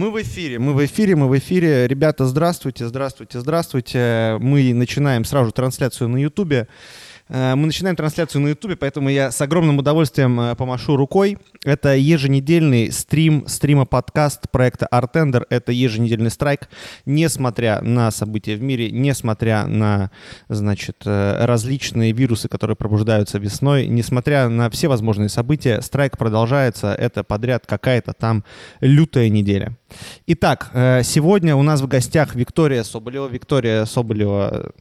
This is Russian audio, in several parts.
Мы в эфире, мы в эфире, мы в эфире. Ребята, здравствуйте, здравствуйте, здравствуйте. Мы начинаем сразу трансляцию на Ютубе. Э, мы начинаем трансляцию на Ютубе, поэтому я с огромным удовольствием э, помашу рукой. Это еженедельный стрим, стрима-подкаст проекта Artender. Это еженедельный страйк. Несмотря на события в мире, несмотря на, значит, э, различные вирусы, которые пробуждаются весной, несмотря на все возможные события, страйк продолжается. Это подряд какая-то там лютая неделя. Итак, сегодня у нас в гостях Виктория Соболева. Виктория Соболева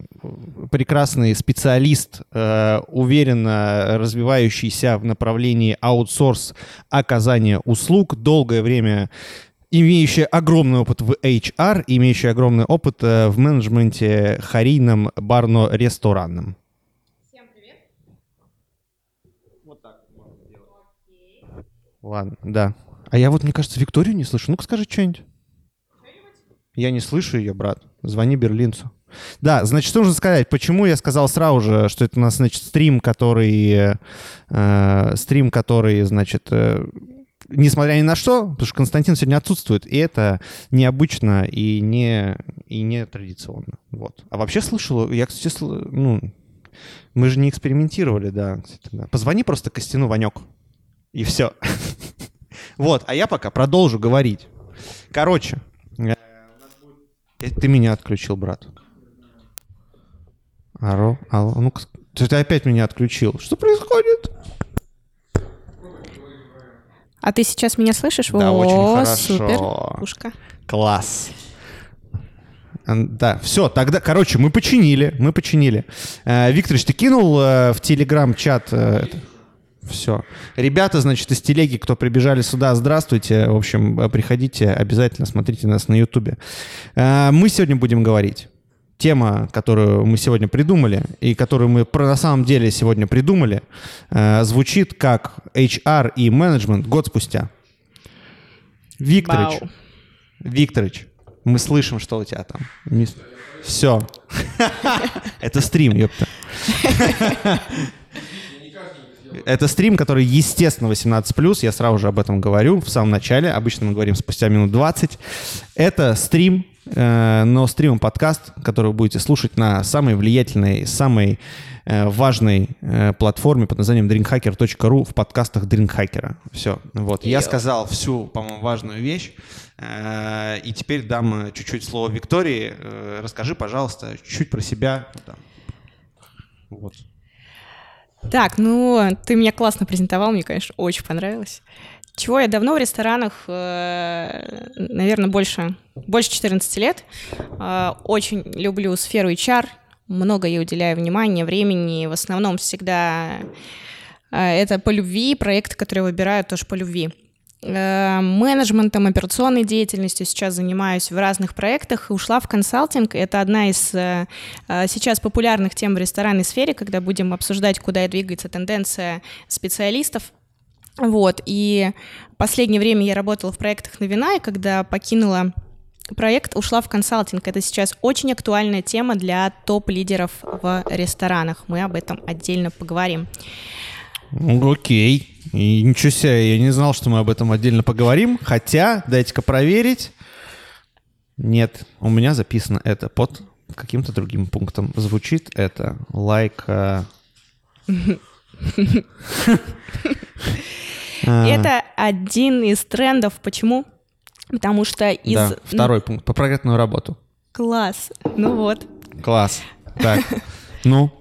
прекрасный специалист Э, уверенно развивающийся в направлении аутсорс оказания услуг, долгое время имеющий огромный опыт в HR, имеющий огромный опыт э, в менеджменте харийном, барно-ресторанном. Всем привет. Вот так можно сделать. Ладно, да. А я вот, мне кажется, Викторию не слышу. Ну-ка скажи что-нибудь. Я не слышу ее, брат. Звони берлинцу. Да, значит, нужно сказать? Почему я сказал сразу же, что это у нас, значит, стрим, который... Э, стрим, который, значит... Э, несмотря ни на что, потому что Константин сегодня отсутствует, и это необычно и не, и не традиционно. Вот. А вообще слышал, я, кстати, ну, мы же не экспериментировали, да. Кстати, да. Позвони просто Костяну, Ванек, и все. Вот, а я пока продолжу говорить. Короче, э, ты меня отключил, брат. Алло, алло, ну ты опять меня отключил. Что происходит? А ты сейчас меня слышишь? Да, О, очень хорошо. Супер, пушка. Класс. Да, все, тогда, короче, мы починили, мы починили. Э, Викторович, ты кинул э, в Телеграм-чат э, все. Ребята, значит, из телеги, кто прибежали сюда, здравствуйте. В общем, э, приходите, обязательно смотрите нас на Ютубе. Мы сегодня будем говорить тема, которую мы сегодня придумали, и которую мы на самом деле сегодня придумали, э, звучит как HR и менеджмент год спустя. Викторович, Вау. Викторович, мы слышим, что у тебя там. Все. Это стрим, ёпта. Это стрим, который, естественно, 18+, я сразу же об этом говорю в самом начале, обычно мы говорим спустя минут 20. Это стрим, но стримом подкаст, который вы будете слушать на самой влиятельной, самой э, важной э, платформе под названием drinkhacker.ru в подкастах Drinkhacker. Все. Вот. Я сказал всю, по-моему, важную вещь. И теперь дам чуть-чуть слово Виктории. Расскажи, пожалуйста, чуть-чуть про себя. Вот. Так, ну, ты меня классно презентовал, мне, конечно, очень понравилось. Чего я давно в ресторанах, э, наверное, больше, больше 14 лет. Э, очень люблю сферу HR, много ей уделяю внимания, времени. В основном всегда э, это по любви, проекты, которые выбираю, тоже по любви. Менеджментом, операционной деятельностью сейчас занимаюсь в разных проектах. Ушла в консалтинг. Это одна из сейчас популярных тем в ресторанной сфере, когда будем обсуждать, куда двигается тенденция специалистов вот, и последнее время я работала в проектах на вина, и когда покинула проект, ушла в консалтинг. Это сейчас очень актуальная тема для топ-лидеров в ресторанах. Мы об этом отдельно поговорим. Окей. И ничего себе, я не знал, что мы об этом отдельно поговорим. Хотя, дайте-ка проверить. Нет, у меня записано это под каким-то другим пунктом. Звучит это like... Uh... А. Это один из трендов. Почему? Потому что из... Да, второй пункт. По проектную работу. Класс. Ну вот. Класс. Так. Ну,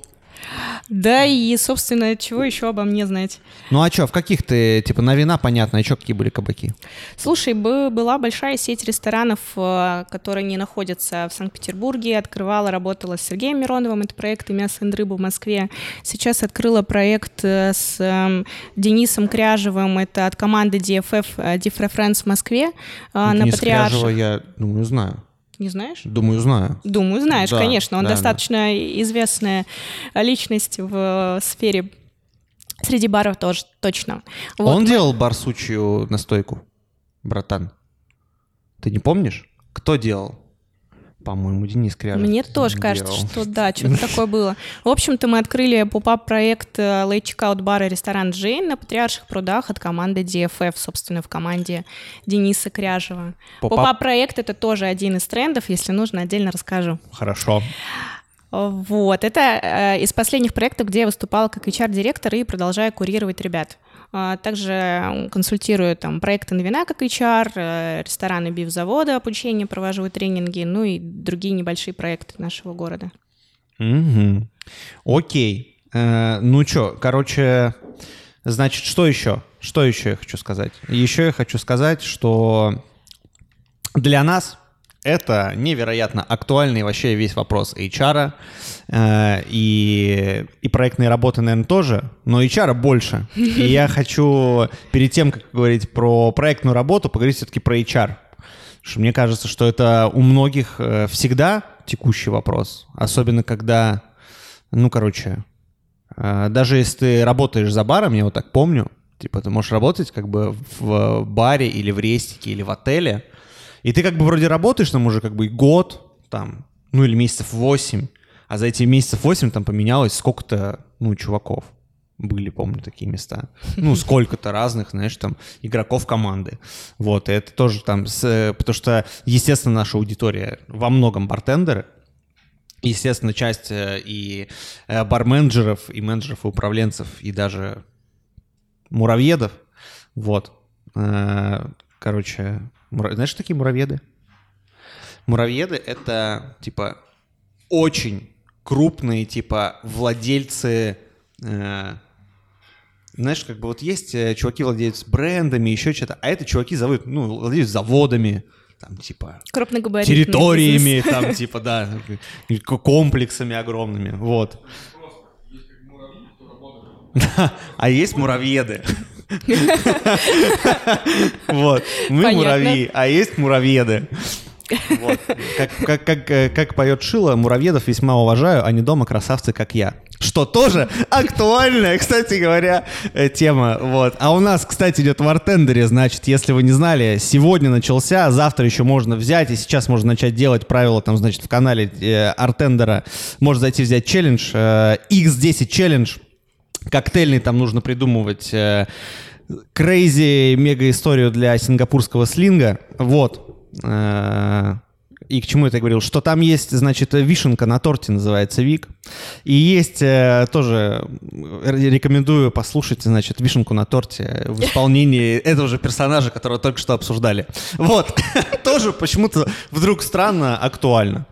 да, и, собственно, чего еще обо мне знать? Ну а что, в каких ты, типа, на вина, понятно, а что, какие были кабаки? Слушай, была большая сеть ресторанов, э, которые не находятся в Санкт-Петербурге, открывала, работала с Сергеем Мироновым, это проект «Мясо и рыба» в Москве. Сейчас открыла проект э, с эм, Денисом Кряжевым, это от команды DFF, э, DFF Friends в Москве на Денис Патриарше. Кряжева я, думаю, знаю. Не знаешь? Думаю, знаю. Думаю, знаешь, да, конечно. Он да, достаточно да. известная личность в сфере среди баров тоже точно. Вот. Он делал барсучью настойку, братан. Ты не помнишь? Кто делал? По-моему, Денис Кряжев. Мне тоже делал. кажется, что да, что-то такое было. В общем-то, мы открыли поп-ап проект э, Late Checkout бар и ресторан Джейн на Патриарших прудах от команды DFF, собственно, в команде Дениса Кряжева. Поп-ап проект — это тоже один из трендов, если нужно, отдельно расскажу. Хорошо. Вот, это э, из последних проектов, где я выступала как HR-директор и продолжаю курировать ребят. А, также консультирую там проекты на вина как HR, э, рестораны бифзавода, обучение провожу тренинги, ну и другие небольшие проекты нашего города. Угу. Окей. Э, ну что, короче, значит, что еще? Что еще я хочу сказать? Еще я хочу сказать, что для нас это невероятно актуальный вообще весь вопрос HR э, и, и проектной работы, наверное, тоже, но HR больше. И я хочу перед тем, как говорить про проектную работу, поговорить все-таки про HR. что мне кажется, что это у многих э, всегда текущий вопрос, особенно когда, ну, короче, э, даже если ты работаешь за баром, я вот так помню, типа ты можешь работать как бы в баре или в рестике или в отеле, и ты как бы вроде работаешь там уже как бы год, там, ну или месяцев 8, а за эти месяцев 8 там поменялось сколько-то, ну, чуваков. Были, помню, такие места. Ну, сколько-то разных, знаешь, там, игроков команды. Вот, и это тоже там, с, потому что, естественно, наша аудитория во многом бартендеры, естественно, часть э, и э, барменджеров, и менеджеров, и управленцев, и даже муравьедов. Вот. Э, короче, Мура... Знаешь, что такие муравьеды? Муравьеды — это, типа, очень крупные, типа, владельцы... Э, знаешь, как бы вот есть э, чуваки владеют брендами, еще что-то, а это чуваки зовут, ну, владеют заводами, там, типа, территориями, бизнес. там, типа, да, комплексами огромными, вот. А есть муравьеды. Вот. Мы муравьи, а есть муравьеды. Вот. Как, как, как, э, как поет Шила, муравьедов весьма уважаю, они дома красавцы, как я. Что тоже актуальная, кстати говоря, э, тема. Вот. А у нас, кстати, идет в Артендере, значит, если вы не знали, сегодня начался, завтра еще можно взять, и сейчас можно начать делать правила, там, значит, в канале э, Артендера. Можно зайти взять челлендж, э, X10 челлендж, коктейльный там нужно придумывать crazy mega историю для сингапурского слинга. Вот. Э, и к чему это я говорил? Что там есть, значит, вишенка на торте называется Вик. И есть э, тоже, рекомендую послушать, значит, вишенку на торте в исполнении этого же персонажа, которого только что обсуждали. Вот. Тоже почему-то вдруг странно актуально.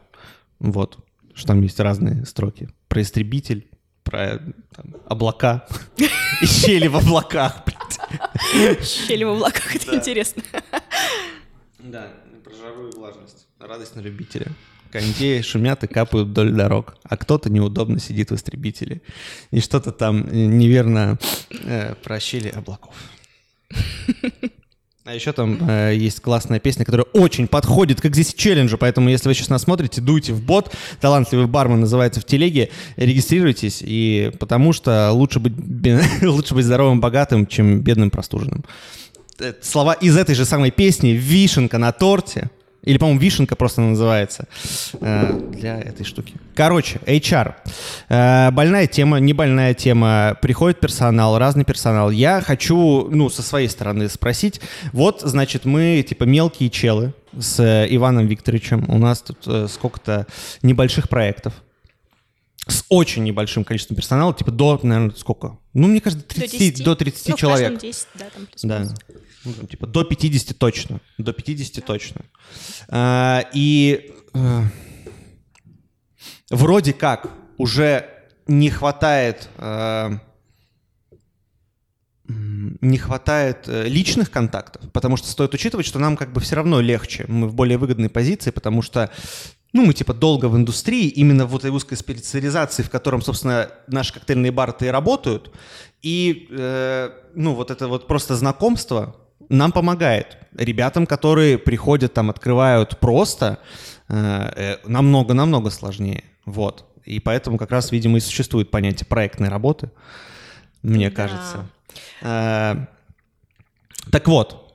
Вот. Что там есть разные строки. Про истребитель, про там, облака и щели в облаках. Щели в облаках, это интересно. Да, про жару и влажность. Радость на любителя. Кондеи шумят и капают вдоль дорог, а кто-то неудобно сидит в истребителе. И что-то там неверно э, про щели облаков. А еще там э, есть классная песня, которая очень подходит к здесь челленджу, поэтому если вы сейчас нас смотрите, дуйте в бот, талантливый бармен называется в телеге, регистрируйтесь, и потому что лучше быть, лучше быть здоровым, богатым, чем бедным, простуженным. Э, слова из этой же самой песни «Вишенка на торте», или, по-моему, вишенка просто называется э, для этой штуки. Короче, HR. Э, больная тема, не больная тема. Приходит персонал, разный персонал. Я хочу, ну, со своей стороны спросить. Вот, значит, мы, типа, мелкие челы с э, Иваном Викторовичем. У нас тут сколько-то небольших проектов с очень небольшим количеством персонала, типа до, наверное, сколько? Ну, мне кажется, 30, до 30, до 30 ну, человек. 10, да, там да. Ну, там, типа до 50 точно. До 50 точно. А, и а, вроде как уже не хватает... А, не хватает э, личных контактов, потому что стоит учитывать, что нам как бы все равно легче, мы в более выгодной позиции, потому что ну, мы типа долго в индустрии, именно в этой узкой специализации, в котором, собственно, наши коктейльные бары-то и работают. И, э, ну, вот это вот просто знакомство нам помогает. Ребятам, которые приходят, там, открывают просто, намного-намного э, э сложнее. Вот. И поэтому как раз, видимо, и существует понятие проектной работы, мне да. кажется. Э, так вот,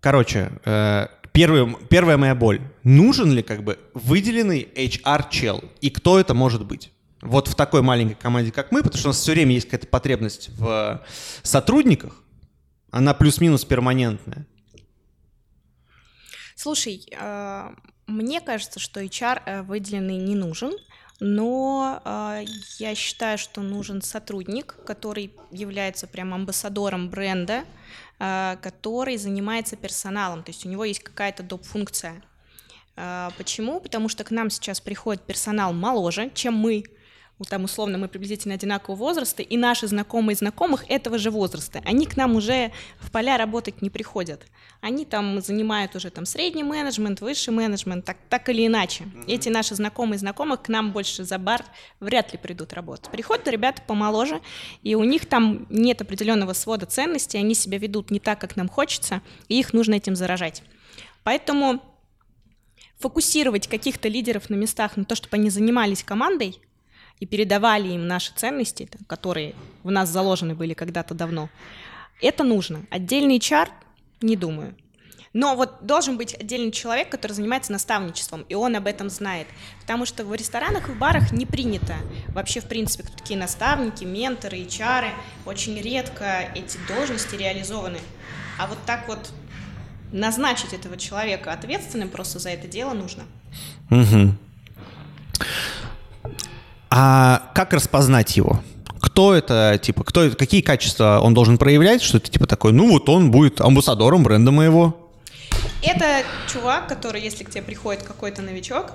короче, э, первый, первая моя боль. Нужен ли как бы выделенный HR-чел? И кто это может быть? Вот в такой маленькой команде, как мы, потому что у нас все время есть какая-то потребность в сотрудниках, она плюс-минус перманентная. Слушай, а, мне кажется, что HR э, выделенный не нужен, но э, я считаю, что нужен сотрудник, который является прям амбассадором бренда, э, который занимается персоналом, то есть у него есть какая-то доп-функция. Э, почему? Потому что к нам сейчас приходит персонал моложе, чем мы, там условно мы приблизительно одинакового возраста, и наши знакомые знакомых этого же возраста, они к нам уже в поля работать не приходят. Они там занимают уже там средний менеджмент, высший менеджмент, так, так или иначе. Mm-hmm. Эти наши знакомые знакомых к нам больше за бар вряд ли придут работать. Приходят ребята помоложе, и у них там нет определенного свода ценностей, они себя ведут не так, как нам хочется, и их нужно этим заражать. Поэтому фокусировать каких-то лидеров на местах на то, чтобы они занимались командой, и передавали им наши ценности, которые в нас заложены были когда-то давно, это нужно. Отдельный чар не думаю. Но вот должен быть отдельный человек, который занимается наставничеством, и он об этом знает. Потому что в ресторанах и барах не принято вообще, в принципе, кто такие наставники, менторы, чары. Очень редко эти должности реализованы. А вот так вот назначить этого человека ответственным просто за это дело нужно. Угу. А как распознать его? Кто это, типа, кто это, какие качества он должен проявлять, что это типа такой, ну вот он будет амбассадором бренда моего? Это чувак, который, если к тебе приходит какой-то новичок,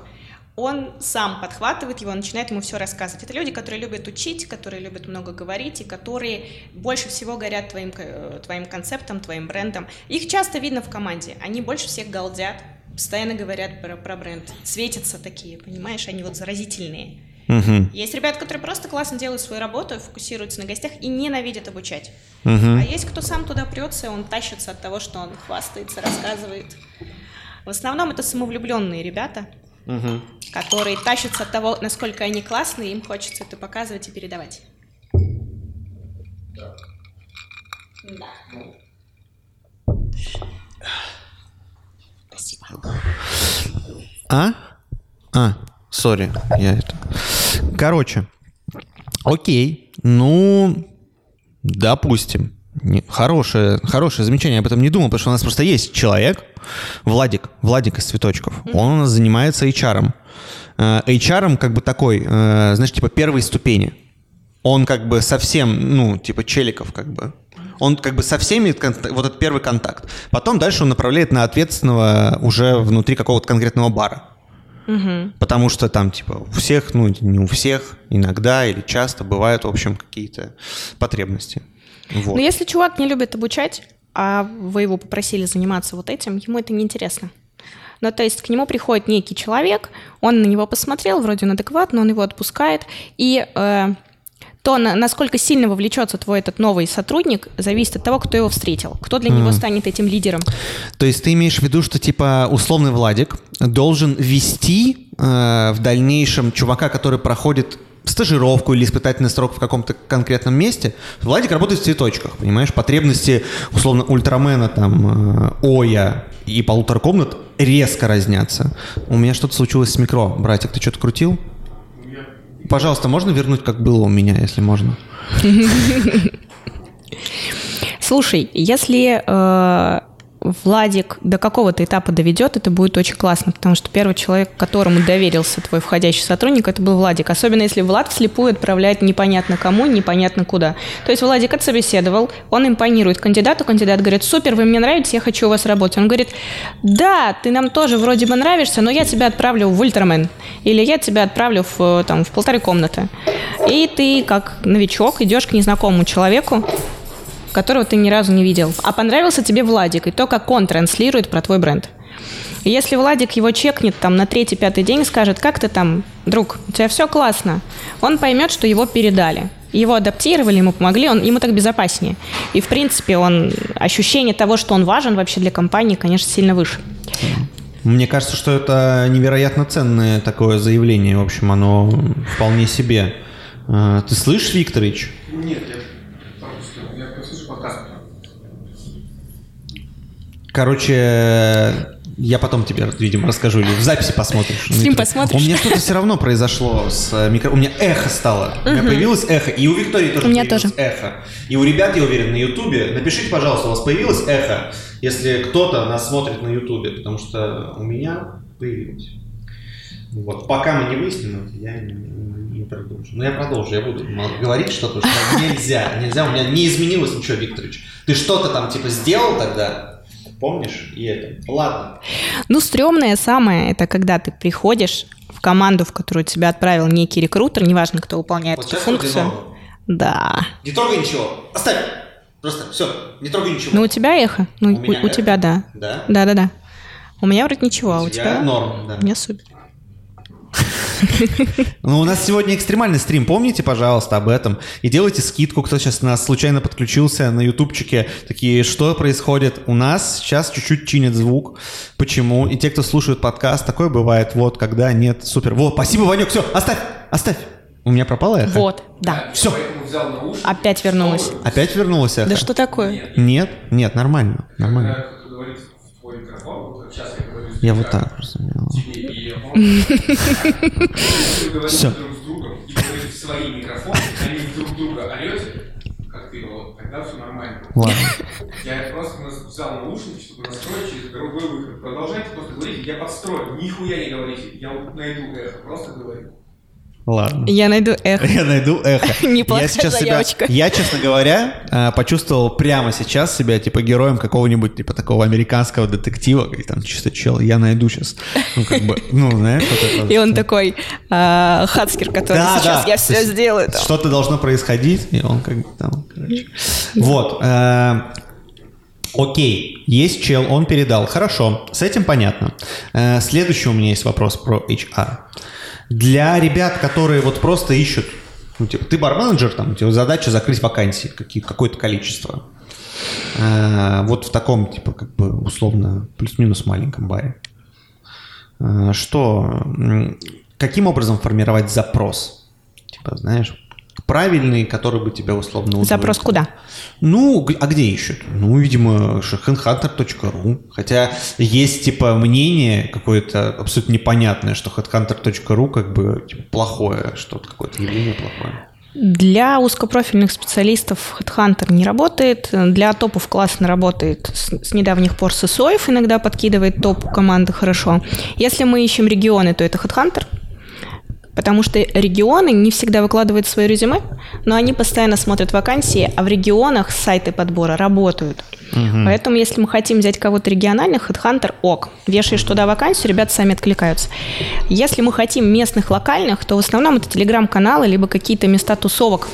он сам подхватывает его, начинает ему все рассказывать. Это люди, которые любят учить, которые любят много говорить и которые больше всего горят твоим, э, твоим концептом, твоим брендом. Их часто видно в команде. Они больше всех галдят, постоянно говорят про, про бренд, светятся такие, понимаешь, они вот заразительные. Угу. Есть ребята, которые просто классно делают свою работу, фокусируются на гостях и ненавидят обучать. Угу. А есть кто сам туда прется, он тащится от того, что он хвастается, рассказывает. В основном это самовлюбленные ребята, угу. которые тащатся от того, насколько они классные, им хочется это показывать и передавать. Да. Спасибо. А? А, сори, я это... Короче, окей, ну, допустим. Хорошее, хорошее замечание, я об этом не думал, потому что у нас просто есть человек, Владик, Владик из цветочков, он у нас занимается HR. Э, HR как бы такой, э, знаешь, типа первой ступени. Он как бы совсем, ну, типа челиков как бы. Он как бы со всеми, вот этот первый контакт. Потом дальше он направляет на ответственного уже внутри какого-то конкретного бара. Угу. Потому что там, типа, у всех, ну, не у всех, иногда или часто бывают, в общем, какие-то потребности. Вот. Но если чувак не любит обучать, а вы его попросили заниматься вот этим, ему это неинтересно. Ну, то есть к нему приходит некий человек, он на него посмотрел, вроде он адекватный, он его отпускает, и э, то, насколько сильно вовлечется твой этот новый сотрудник, зависит от того, кто его встретил, кто для mm. него станет этим лидером. То есть ты имеешь в виду, что типа условный Владик должен вести э, в дальнейшем чувака, который проходит стажировку или испытательный срок в каком-то конкретном месте. Владик работает в цветочках, понимаешь? Потребности, условно, ультрамена, там, э, Оя и полутора комнат резко разнятся. У меня что-то случилось с микро. Братик, ты что-то крутил? Пожалуйста, можно вернуть, как было у меня, если можно? Слушай, если э, Владик до какого-то этапа доведет, это будет очень классно, потому что первый человек, которому доверился твой входящий сотрудник, это был Владик. Особенно если Влад вслепую отправляет непонятно кому, непонятно куда. То есть Владик отсобеседовал, он импонирует кандидату, кандидат говорит, супер, вы мне нравитесь, я хочу у вас работать. Он говорит, да, ты нам тоже вроде бы нравишься, но я тебя отправлю в Ультрамен, или я тебя отправлю в, там, в полторы комнаты. И ты, как новичок, идешь к незнакомому человеку, которого ты ни разу не видел. А понравился тебе Владик и то, как он транслирует про твой бренд. И если Владик его чекнет там на третий-пятый день скажет, как ты там, друг, у тебя все классно, он поймет, что его передали. Его адаптировали, ему помогли, он, ему так безопаснее. И, в принципе, он, ощущение того, что он важен вообще для компании, конечно, сильно выше. Мне кажется, что это невероятно ценное такое заявление. В общем, оно вполне себе. А, ты слышишь, Викторович? Нет, я Короче, Я потом тебе, видимо, расскажу или в записи посмотришь. Стрим посмотришь. У меня что-то все равно произошло с э, микро... У меня эхо стало. У меня появилось эхо. И у Виктории тоже У меня тоже. эхо. И у ребят, я уверен, на Ютубе. Напишите, пожалуйста, у вас появилось эхо, если кто-то нас смотрит на Ютубе, потому что у меня появилось. Вот. Пока мы не выясним я не, продолжу. Но я продолжу, я буду говорить что-то, что нельзя, нельзя, у меня не изменилось ничего, Викторович. Ты что-то там типа сделал тогда, помнишь? И это. Ладно. Ну, стрёмное самое, это когда ты приходишь в команду, в которую тебя отправил некий рекрутер, неважно, кто выполняет Вот эту функцию. Да. Не трогай ничего. Оставь. Просто все. Не трогай ничего. Ну, у тебя эхо. Ну, У у, у тебя, да. Да? Да-да-да. У меня вроде ничего, а у тебя... норм, да. У меня супер. Ну, у нас сегодня экстремальный стрим, помните, пожалуйста, об этом. И делайте скидку, кто сейчас нас случайно подключился на ютубчике. Такие, что происходит? У нас сейчас чуть-чуть чинит звук. Почему? И те, кто слушают подкаст, такое бывает, вот, когда нет, супер. Вот, спасибо, Ванек, все, оставь, оставь. У меня пропало эхо? Вот, да. Все. Опять вернулась. опять вернулось эхо? Да что такое? Нет, нет, нормально, нормально. Когда кто-то говорит в твой микрофон, как сейчас я Я вот так просто все нормально. Ладно. Я просто взял наушники, чтобы настроить через другой выход. Продолжайте просто говорить, я подстрою, нихуя не говорите. Я найду эхо, просто говорю. Ладно. Я найду эхо. Я найду эхо. Неплохая я сейчас заявочка. Себя, я, честно говоря, э, почувствовал прямо сейчас себя типа героем какого-нибудь типа такого американского детектива, как там чисто чел, я найду сейчас. Ну, как бы, ну, знаешь, вот. И он такой а, Хацкер, который сейчас я все сделаю. Что-то должно происходить, и он как бы там, короче. Вот. э, Окей, есть чел, он передал. Хорошо, с этим понятно. Э, Следующий у меня есть вопрос про HR. Для ребят, которые вот просто ищут, ну, типа, ты бар-менеджер, там, у тебя задача закрыть вакансии, какие, какое-то количество. Э, Вот в таком, типа, как бы, условно, плюс-минус маленьком баре. Э, Что, каким образом формировать запрос? Типа, знаешь, правильный, который бы тебя условно Запрос удовлетворил. куда? Ну, а где ищут? Ну, видимо, headhunter.ru. Хотя есть, типа, мнение какое-то абсолютно непонятное, что headhunter.ru как бы типа, плохое, что-то какое-то явление плохое. Для узкопрофильных специалистов HeadHunter не работает, для топов классно работает. С, с недавних пор Сысоев иногда подкидывает топ команды хорошо. Если мы ищем регионы, то это HeadHunter, потому что регионы не всегда выкладывают свои резюме, но они постоянно смотрят вакансии, а в регионах сайты подбора работают. Поэтому, если мы хотим взять кого-то региональных, HeadHunter ок. Вешаешь туда вакансию, ребята сами откликаются. Если мы хотим местных, локальных, то в основном это телеграм-каналы, либо какие-то места тусовок,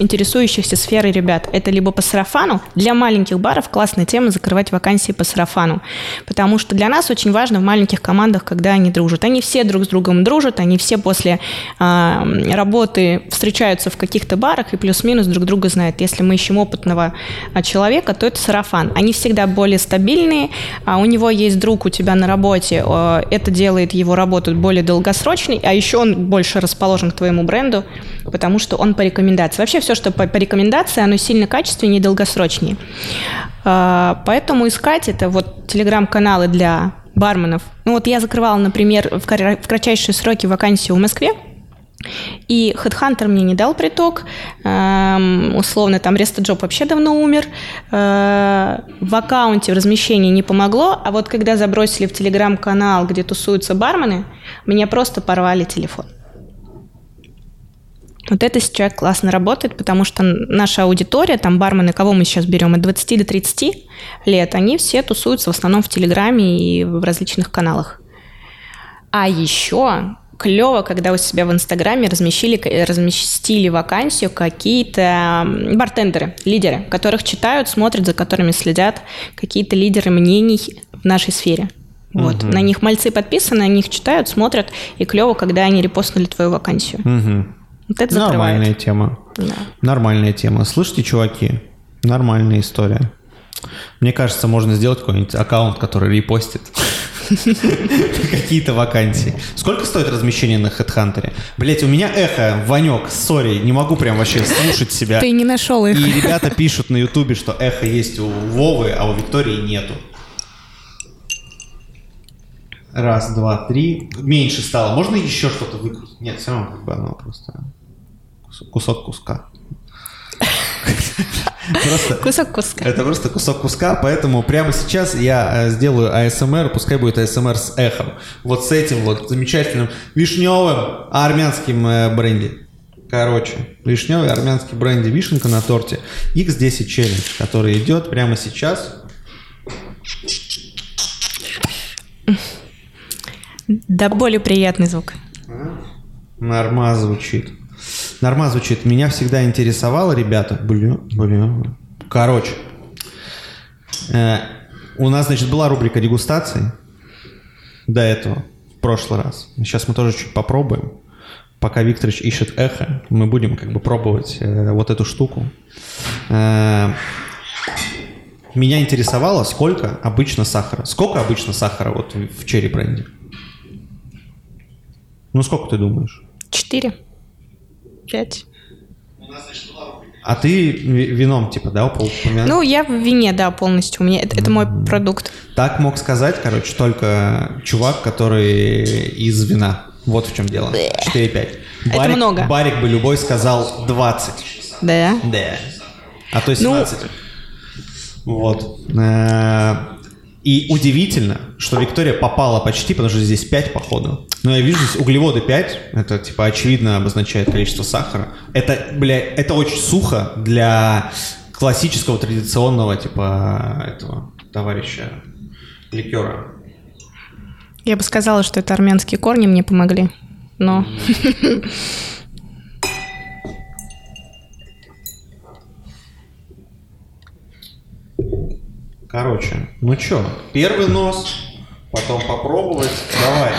интересующихся сферой ребят. Это либо по сарафану. Для маленьких баров классная тема закрывать вакансии по сарафану. Потому что для нас очень важно в маленьких командах, когда они дружат. Они все друг с другом дружат, они все после а, работы встречаются в каких-то барах и плюс-минус друг друга знают. Если мы ищем опытного а, человека, то это сарафан. Они всегда более стабильные, а у него есть друг у тебя на работе, а, это делает его работу более долгосрочной, а еще он больше расположен к твоему бренду, потому что он по рекомендации. Вообще все, что по, по рекомендации, оно сильно качественнее и долгосрочнее. А, Поэтому искать это вот телеграм-каналы для барменов. Ну вот я закрывала, например, в кра- в кратчайшие сроки вакансию в Москве, и HeadHunter мне не дал приток. Эм, условно, там RestaJob вообще давно умер. Э, в аккаунте в размещении не помогло. А вот когда забросили в телеграм-канал, где тусуются бармены, меня просто порвали телефон. Вот это сейчас классно работает, потому что наша аудитория, там бармены, кого мы сейчас берем, от 20 до 30 лет, они все тусуются в основном в Телеграме и в различных каналах. А еще клево, когда у себя в Инстаграме размещили, разместили вакансию какие-то бартендеры, лидеры, которых читают, смотрят, за которыми следят какие-то лидеры мнений в нашей сфере. Вот. На них мальцы подписаны, на них читают, смотрят, и клево, когда они репостнули твою вакансию. Мгм. Вот это закрывает. Нормальная тема. Да. Нормальная тема. Слышите, чуваки? Нормальная история. Мне кажется, можно сделать какой-нибудь аккаунт, который репостит какие-то вакансии. Сколько стоит размещение на HeadHunter? Блять, у меня эхо, Ванек, сори, не могу прям вообще слушать себя. Ты не нашел их. И ребята пишут на Ютубе, что эхо есть у Вовы, а у Виктории нету. Раз, два, три. Меньше стало. Можно еще что-то выкрутить? Нет, все равно как бы оно просто кусок куска. Просто, кусок куска. Это просто кусок куска, поэтому прямо сейчас я э, сделаю АСМР, пускай будет АСМР с эхом. Вот с этим вот замечательным вишневым армянским э, бренди. Короче, вишневый армянский бренди вишенка на торте X10 Challenge, который идет прямо сейчас. Да более приятный звук. Норма звучит. Норма звучит. Меня всегда интересовало, ребята. Блин, блин. Короче. Э, у нас, значит, была рубрика дегустации до этого, в прошлый раз. Сейчас мы тоже чуть попробуем. Пока Викторович ищет эхо, мы будем как бы пробовать э, вот эту штуку. Э, меня интересовало, сколько обычно сахара. Сколько обычно сахара вот в черри бренде? Ну, сколько ты думаешь? Четыре. Пять. А ты вином, типа, да, упомянул? Ну, я в вине, да, полностью. У меня это, это мой продукт. Так мог сказать, короче, только чувак, который из вина. Вот в чем дело. 4-5. Это много. Барик бы любой сказал 20. Да? Да. А то 17. Ну, вот. И удивительно, что Виктория попала почти, потому что здесь 5 походу. Но я вижу здесь углеводы 5, это типа очевидно обозначает количество сахара. Это, бля, это очень сухо для классического традиционного типа этого товарища ликера. Я бы сказала, что это армянские корни мне помогли, но... Короче, ну чё, первый нос, потом попробовать, давай.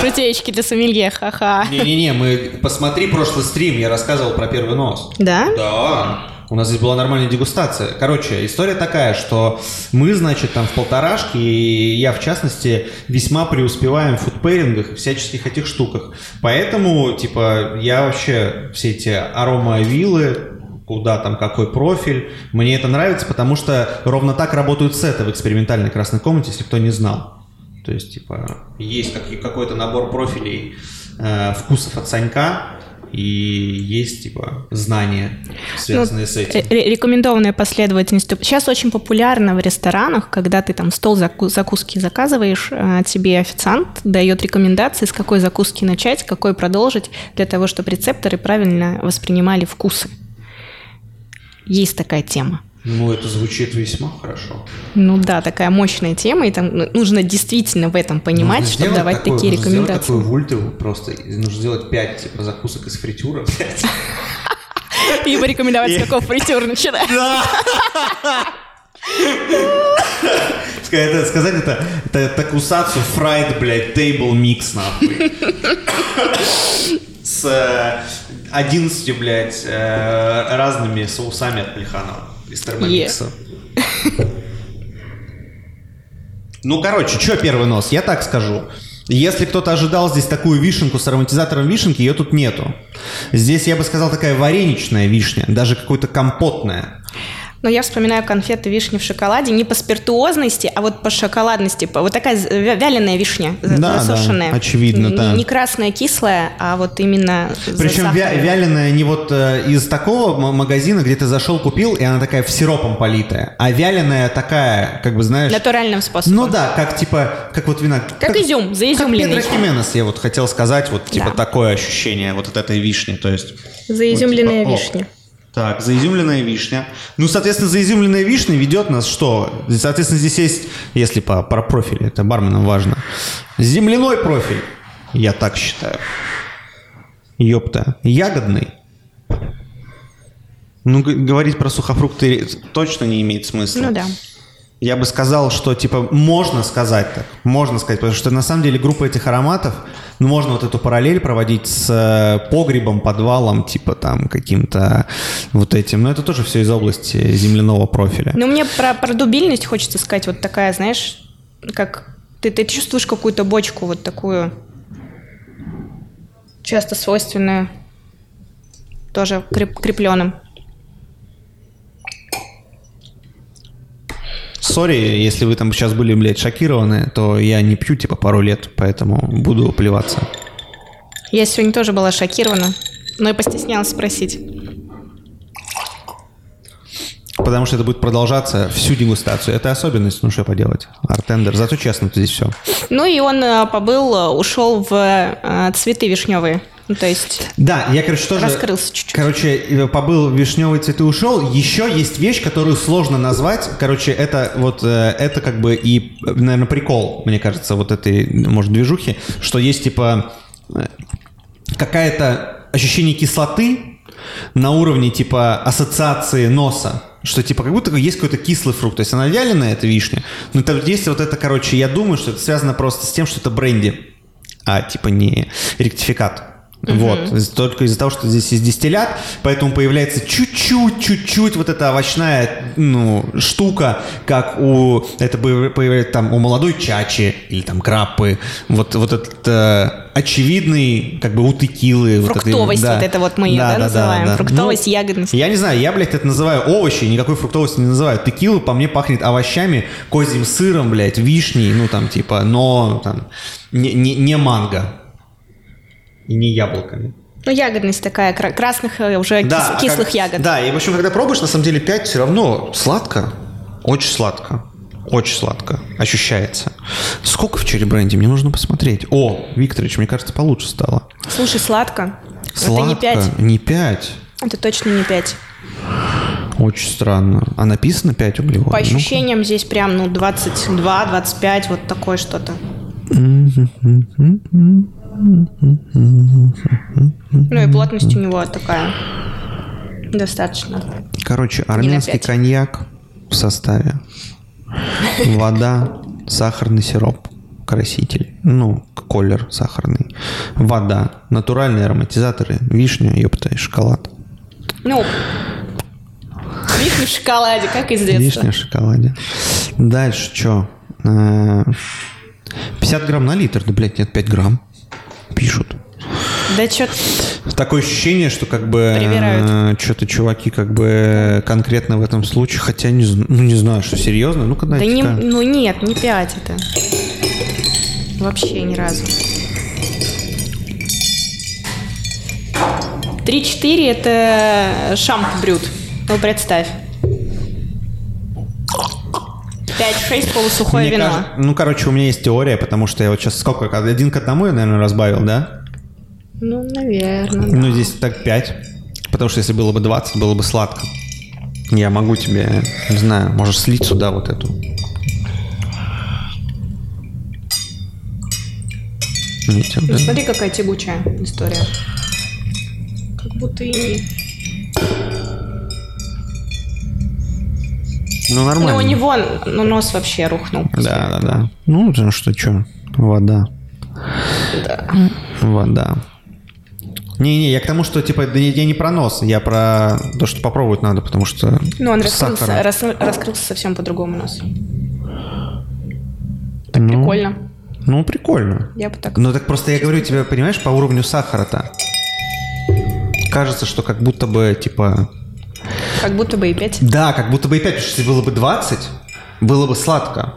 Шутеечки для сомелье, ха-ха. Не-не-не, мы посмотри прошлый стрим, я рассказывал про первый нос. Да? Да. У нас здесь была нормальная дегустация. Короче, история такая, что мы, значит, там в полторашке, и я, в частности, весьма преуспеваем в фудпейрингах и всяческих этих штуках. Поэтому, типа, я вообще все эти аромавилы, куда там какой профиль. Мне это нравится, потому что ровно так работают сеты в экспериментальной красной комнате, если кто не знал. То есть, типа, есть какой-то набор профилей э, вкусов от Санька, и есть, типа, знания, связанные ну, с этим. Рекомендованная последовательность. Сейчас очень популярно в ресторанах, когда ты там стол заку закуски заказываешь, а тебе официант дает рекомендации, с какой закуски начать, какой продолжить, для того, чтобы рецепторы правильно воспринимали вкусы. Есть такая тема. Ну, это звучит весьма хорошо. Ну да, такая мощная тема, и там ну, нужно действительно в этом понимать, нужно чтобы давать такое, такие нужно рекомендации. Сделать такую вульту просто, нужно сделать 5 типа закусок из фритюра. И порекомендовать, с какого фритюра начинать. Сказать это, это такусацу фрайд, блядь, тейбл микс, нахуй. С 11, э, блядь, э, разными соусами от Плеханова из термомикса. Ну, короче, что первый нос? Я так скажу. Если кто-то ожидал здесь такую вишенку с ароматизатором вишенки, ее тут нету. Здесь, я бы сказал, такая вареничная вишня, даже какой-то компотная. Но я вспоминаю конфеты вишни в шоколаде не по спиртуозности, а вот по шоколадности. Вот такая вяленая вишня, да, засушенная. Да, очевидно, да. Не красная, кислая, а вот именно Причем вя- вяленая не вот э, из такого магазина, где ты зашел, купил, и она такая в сиропом политая, а вяленая такая, как бы, знаешь... Натуральным способом. Ну да, как типа, как вот вина... Как, как изюм, заизюмленный. Как Хименес, я вот хотел сказать, вот типа да. такое ощущение вот от этой вишни, то есть... Заизюмленная вот, типа, вишня. О, так, заизюмленная вишня. Ну, соответственно, заизюмленная вишня ведет нас что? Соответственно, здесь есть, если по, про профиль, это барменам важно, земляной профиль, я так считаю. Ёпта. Ягодный. Ну, говорить про сухофрукты точно не имеет смысла. Ну да. Я бы сказал, что, типа, можно сказать так, можно сказать, потому что, на самом деле, группа этих ароматов, ну, можно вот эту параллель проводить с э, погребом, подвалом, типа, там, каким-то вот этим, но это тоже все из области земляного профиля. Ну, мне про, про дубильность хочется сказать, вот такая, знаешь, как ты, ты чувствуешь какую-то бочку вот такую, часто свойственную, тоже креп, крепленным. Сори, если вы там сейчас были, блядь, шокированы, то я не пью, типа, пару лет, поэтому буду плеваться. Я сегодня тоже была шокирована, но и постеснялась спросить. Потому что это будет продолжаться всю дегустацию. Это особенность, ну что поделать. Артендер. Зато честно здесь все. Ну и он э, побыл, э, ушел в э, цветы вишневые. Ну, то есть... Да, я, короче, тоже... Раскрылся чуть-чуть. Короче, э, побыл вишневый цвет и ушел. Еще есть вещь, которую сложно назвать. Короче, это вот, э, это как бы и, наверное, прикол, мне кажется, вот этой, может, движухи, что есть, типа, э, какая-то ощущение кислоты на уровне, типа, ассоциации носа. Что, типа, как будто есть какой-то кислый фрукт. То есть она вяленая, эта вишня. Но там есть вот это, короче, я думаю, что это связано просто с тем, что это бренди, а, типа, не ректификат. Вот, только из-за того, что здесь есть дистиллят, поэтому появляется чуть-чуть, чуть-чуть вот эта овощная, ну, штука, как у, это появляется там у молодой чачи или там краппы, вот, вот этот э, очевидный, как бы у текилы. Фруктовость, вот, этой, да. вот это вот мы ее, да, да, да называем, да, да. фруктовость, ну, ягодность. Я не знаю, я, блядь, это называю овощи, никакой фруктовости не называю. Текила по мне пахнет овощами, козьим сыром, блядь, вишней, ну, там, типа, но, там, не, не, не манго и не яблоками. Ну, ягодность такая, красных э, уже да, кис- кислых как, ягод. Да, и, в общем, когда пробуешь, на самом деле 5 все равно сладко, очень сладко. Очень сладко ощущается. Сколько в черри бренде? Мне нужно посмотреть. О, Викторович, мне кажется, получше стало. Слушай, сладко. Сладко? Это не 5. Не 5. Это точно не 5. Очень странно. А написано 5 углеводов? По ощущениям ну здесь прям, ну, 22, 25, вот такое что-то. Ну и плотность у него такая достаточно. Короче, армянский коньяк в составе. Вода, сахарный сироп, краситель, ну, колер сахарный, вода, натуральные ароматизаторы, вишня, ёпта, и шоколад. Ну, вишня в шоколаде, как из детства. Вишня в шоколаде. Дальше что? 50 э, грамм на литр, да, блядь, нет, 5 грамм пишут. Да что Такое ощущение, что как бы э, что-то чуваки как бы конкретно в этом случае, хотя не, ну, не знаю, что серьезно, ну-ка Да не, ну нет, не 5 это. Вообще ни разу. 3-4 это шамп брют. Ну, представь. 5-6 полусухое Мне вино. Кажется, ну, короче, у меня есть теория, потому что я вот сейчас сколько? Один к одному я, наверное, разбавил, да? Ну, наверное. Ну, да. здесь так 5. Потому что если было бы 20, было бы сладко. Я могу тебе, не знаю, можешь слить сюда вот эту. Видите, ну, да? Смотри, какая тягучая история. Как будто и Ну, нормально. Ну, у него ну, нос вообще рухнул. Да, да, да. Ну, что, что, вода. Да. Вода. Не-не, я к тому, что, типа, я не про нос, я про то, что попробовать надо, потому что Ну, он раскрылся, рас, раскрылся совсем по-другому нос. Так ну, прикольно. Ну, прикольно. Я бы так... Ну, так просто я говорю тебе, понимаешь, по уровню сахара-то. Кажется, что как будто бы, типа, как будто бы и 5. Да, как будто бы и 5, потому что если было бы 20, было бы сладко.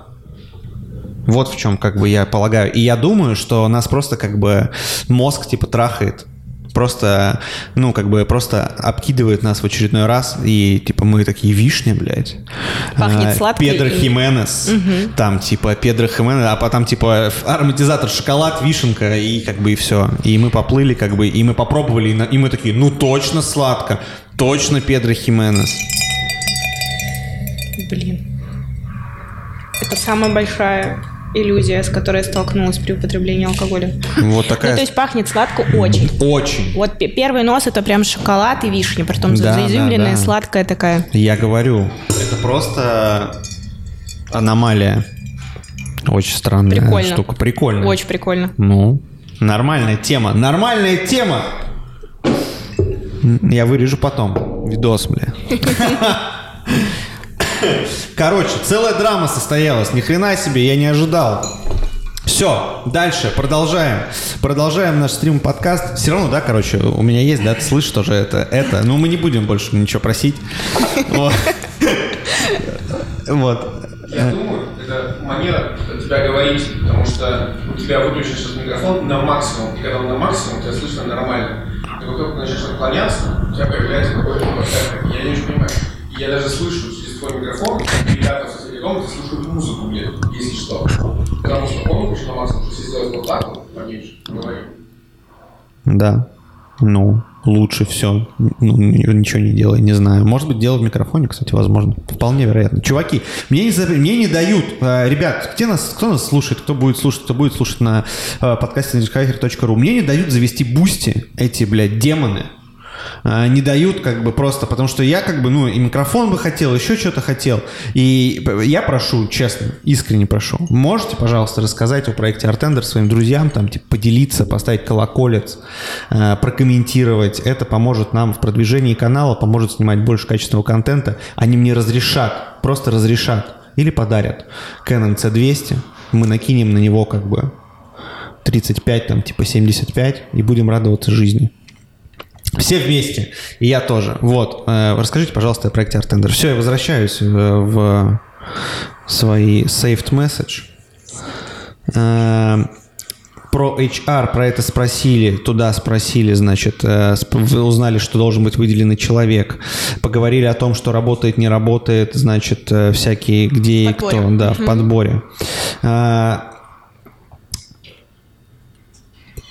Вот в чем, как бы, я полагаю. И я думаю, что нас просто, как бы, мозг, типа, трахает просто, ну, как бы просто обкидывает нас в очередной раз, и, типа, мы такие вишни, блядь. Пахнет а. Педро и... Хименес, угу. там, типа, Педро Хименес, а потом, типа, ароматизатор шоколад, вишенка, и, как бы, и все. И мы поплыли, как бы, и мы попробовали, и мы такие, ну, точно сладко, точно Педро Хименес. Блин. Это самая большая иллюзия, с которой я столкнулась при употреблении алкоголя. Вот такая. Ну, то есть пахнет сладко очень. Очень. Вот первый нос это прям шоколад и вишня, притом да, заизюмленная, да, да. сладкая такая. Я говорю, это просто аномалия. Очень странная прикольно. штука. Прикольно. Очень прикольно. Ну, нормальная тема. Нормальная тема. Я вырежу потом. Видос, бля. Короче, целая драма состоялась. Ни хрена себе, я не ожидал. Все, дальше, продолжаем. Продолжаем наш стрим-подкаст. Все равно, да, короче, у меня есть, да, ты слышишь тоже это, это. Но мы не будем больше ничего просить. Вот. Я думаю, это манера тебя говорить, потому что у тебя выключен сейчас микрофон на максимум, и когда он на максимум, тебя слышно нормально. И как только начинаешь отклоняться, у тебя появляется какой-то Я не очень понимаю. И я даже слышу через твой микрофон, ребята в соседней комнате слушают музыку, блядь, если что. Потому что он выключен на максимум, если сделать вот так вот, поменьше, говорим. Да. Ну, лучше все. Ну, ничего не делай, не знаю. Может быть, делать в микрофоне, кстати, возможно. Вполне вероятно. Чуваки, мне не, мне не дают. Э, ребят, где нас, кто нас слушает, кто будет слушать, кто будет слушать на э, hacker.ru. Мне не дают завести Boosty эти, блядь, демоны. А, не дают как бы просто, потому что я как бы, ну, и микрофон бы хотел, еще что-то хотел. И я прошу, честно, искренне прошу, можете, пожалуйста, рассказать о проекте Артендер своим друзьям, там, типа, поделиться, поставить колоколец, э, прокомментировать. Это поможет нам в продвижении канала, поможет снимать больше качественного контента. Они мне разрешат, просто разрешат или подарят Canon C200. Мы накинем на него как бы 35, там, типа 75 и будем радоваться жизни. Все вместе. И я тоже. Вот. Э, расскажите, пожалуйста, о проекте Artender. Все, я возвращаюсь э, в свои saved message. Э, про HR, про это спросили, туда спросили, значит, узнали, что должен быть выделенный человек, поговорили о том, что работает, не работает, значит, всякие, где и кто, да, в подборе.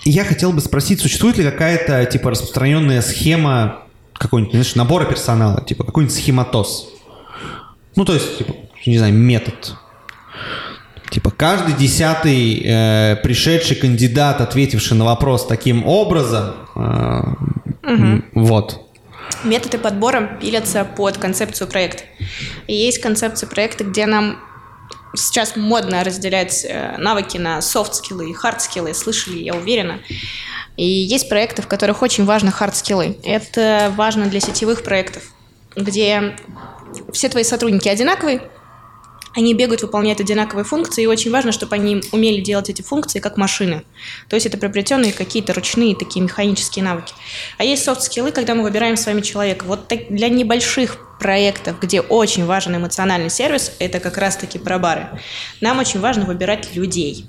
Я хотел бы спросить, существует ли какая-то, типа, распространенная схема какой-нибудь, знаешь, набора персонала, типа, какой-нибудь схематоз? Ну, то есть, типа, не знаю, метод. Типа, каждый десятый э, пришедший кандидат, ответивший на вопрос таким образом, э, угу. вот, Методы подбора пилятся под концепцию проекта. И есть концепция проекта, где нам сейчас модно разделять э, навыки на софт-скиллы и хард-скиллы, слышали, я уверена. И есть проекты, в которых очень важны хард-скиллы. Это важно для сетевых проектов, где все твои сотрудники одинаковые, они бегают, выполняют одинаковые функции, и очень важно, чтобы они умели делать эти функции как машины. То есть это приобретенные какие-то ручные такие механические навыки. А есть софт-скиллы, когда мы выбираем с вами человека. Вот для небольших проектов, где очень важен эмоциональный сервис, это как раз-таки про бары. Нам очень важно выбирать людей.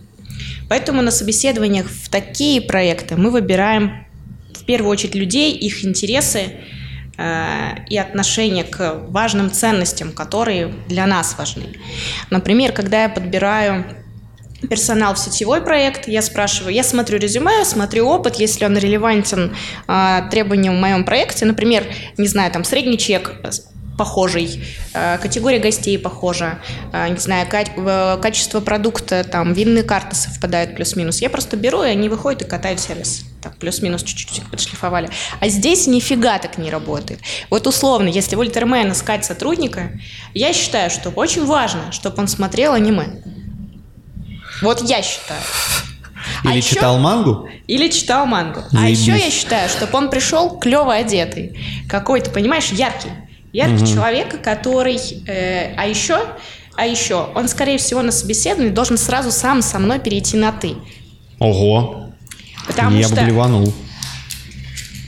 Поэтому на собеседованиях в такие проекты мы выбираем в первую очередь людей, их интересы, Э, и отношение к важным ценностям, которые для нас важны. Например, когда я подбираю персонал в сетевой проект, я спрашиваю, я смотрю резюме, смотрю опыт, если он релевантен э, требованиям в моем проекте, например, не знаю, там средний чек похожий, э, категория гостей похожа, э, не знаю, качество продукта, там, винные карты совпадают плюс-минус. Я просто беру, и они выходят и катают сервис. Так, плюс-минус чуть-чуть их подшлифовали. А здесь нифига так не работает. Вот условно, если в Ультрамен искать сотрудника, я считаю, что очень важно, чтобы он смотрел аниме. Вот я считаю. А или а читал еще... мангу? Или читал мангу. Заебись. А еще я считаю, чтобы он пришел клево одетый. Какой-то, понимаешь, яркий. Яркий угу. человек, который... Э, а еще... А еще, он, скорее всего, на собеседовании должен сразу сам со мной перейти на «ты». Ого. Потому Я что... бы блеванул.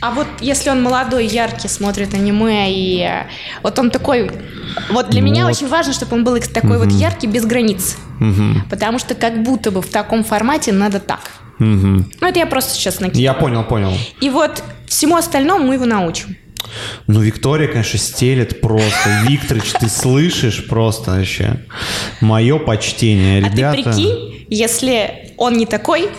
А вот если он молодой, яркий, смотрит аниме, и э, вот он такой... Вот для вот. меня очень важно, чтобы он был такой угу. вот яркий, без границ. Угу. Потому что как будто бы в таком формате надо так. Угу. Ну, это я просто сейчас накидываю. Я понял, понял. И вот всему остальному мы его научим. Ну, Виктория, конечно, стелет просто. Викторович, ты слышишь просто вообще. Мое почтение, ребята. А ты прикинь, если он не такой,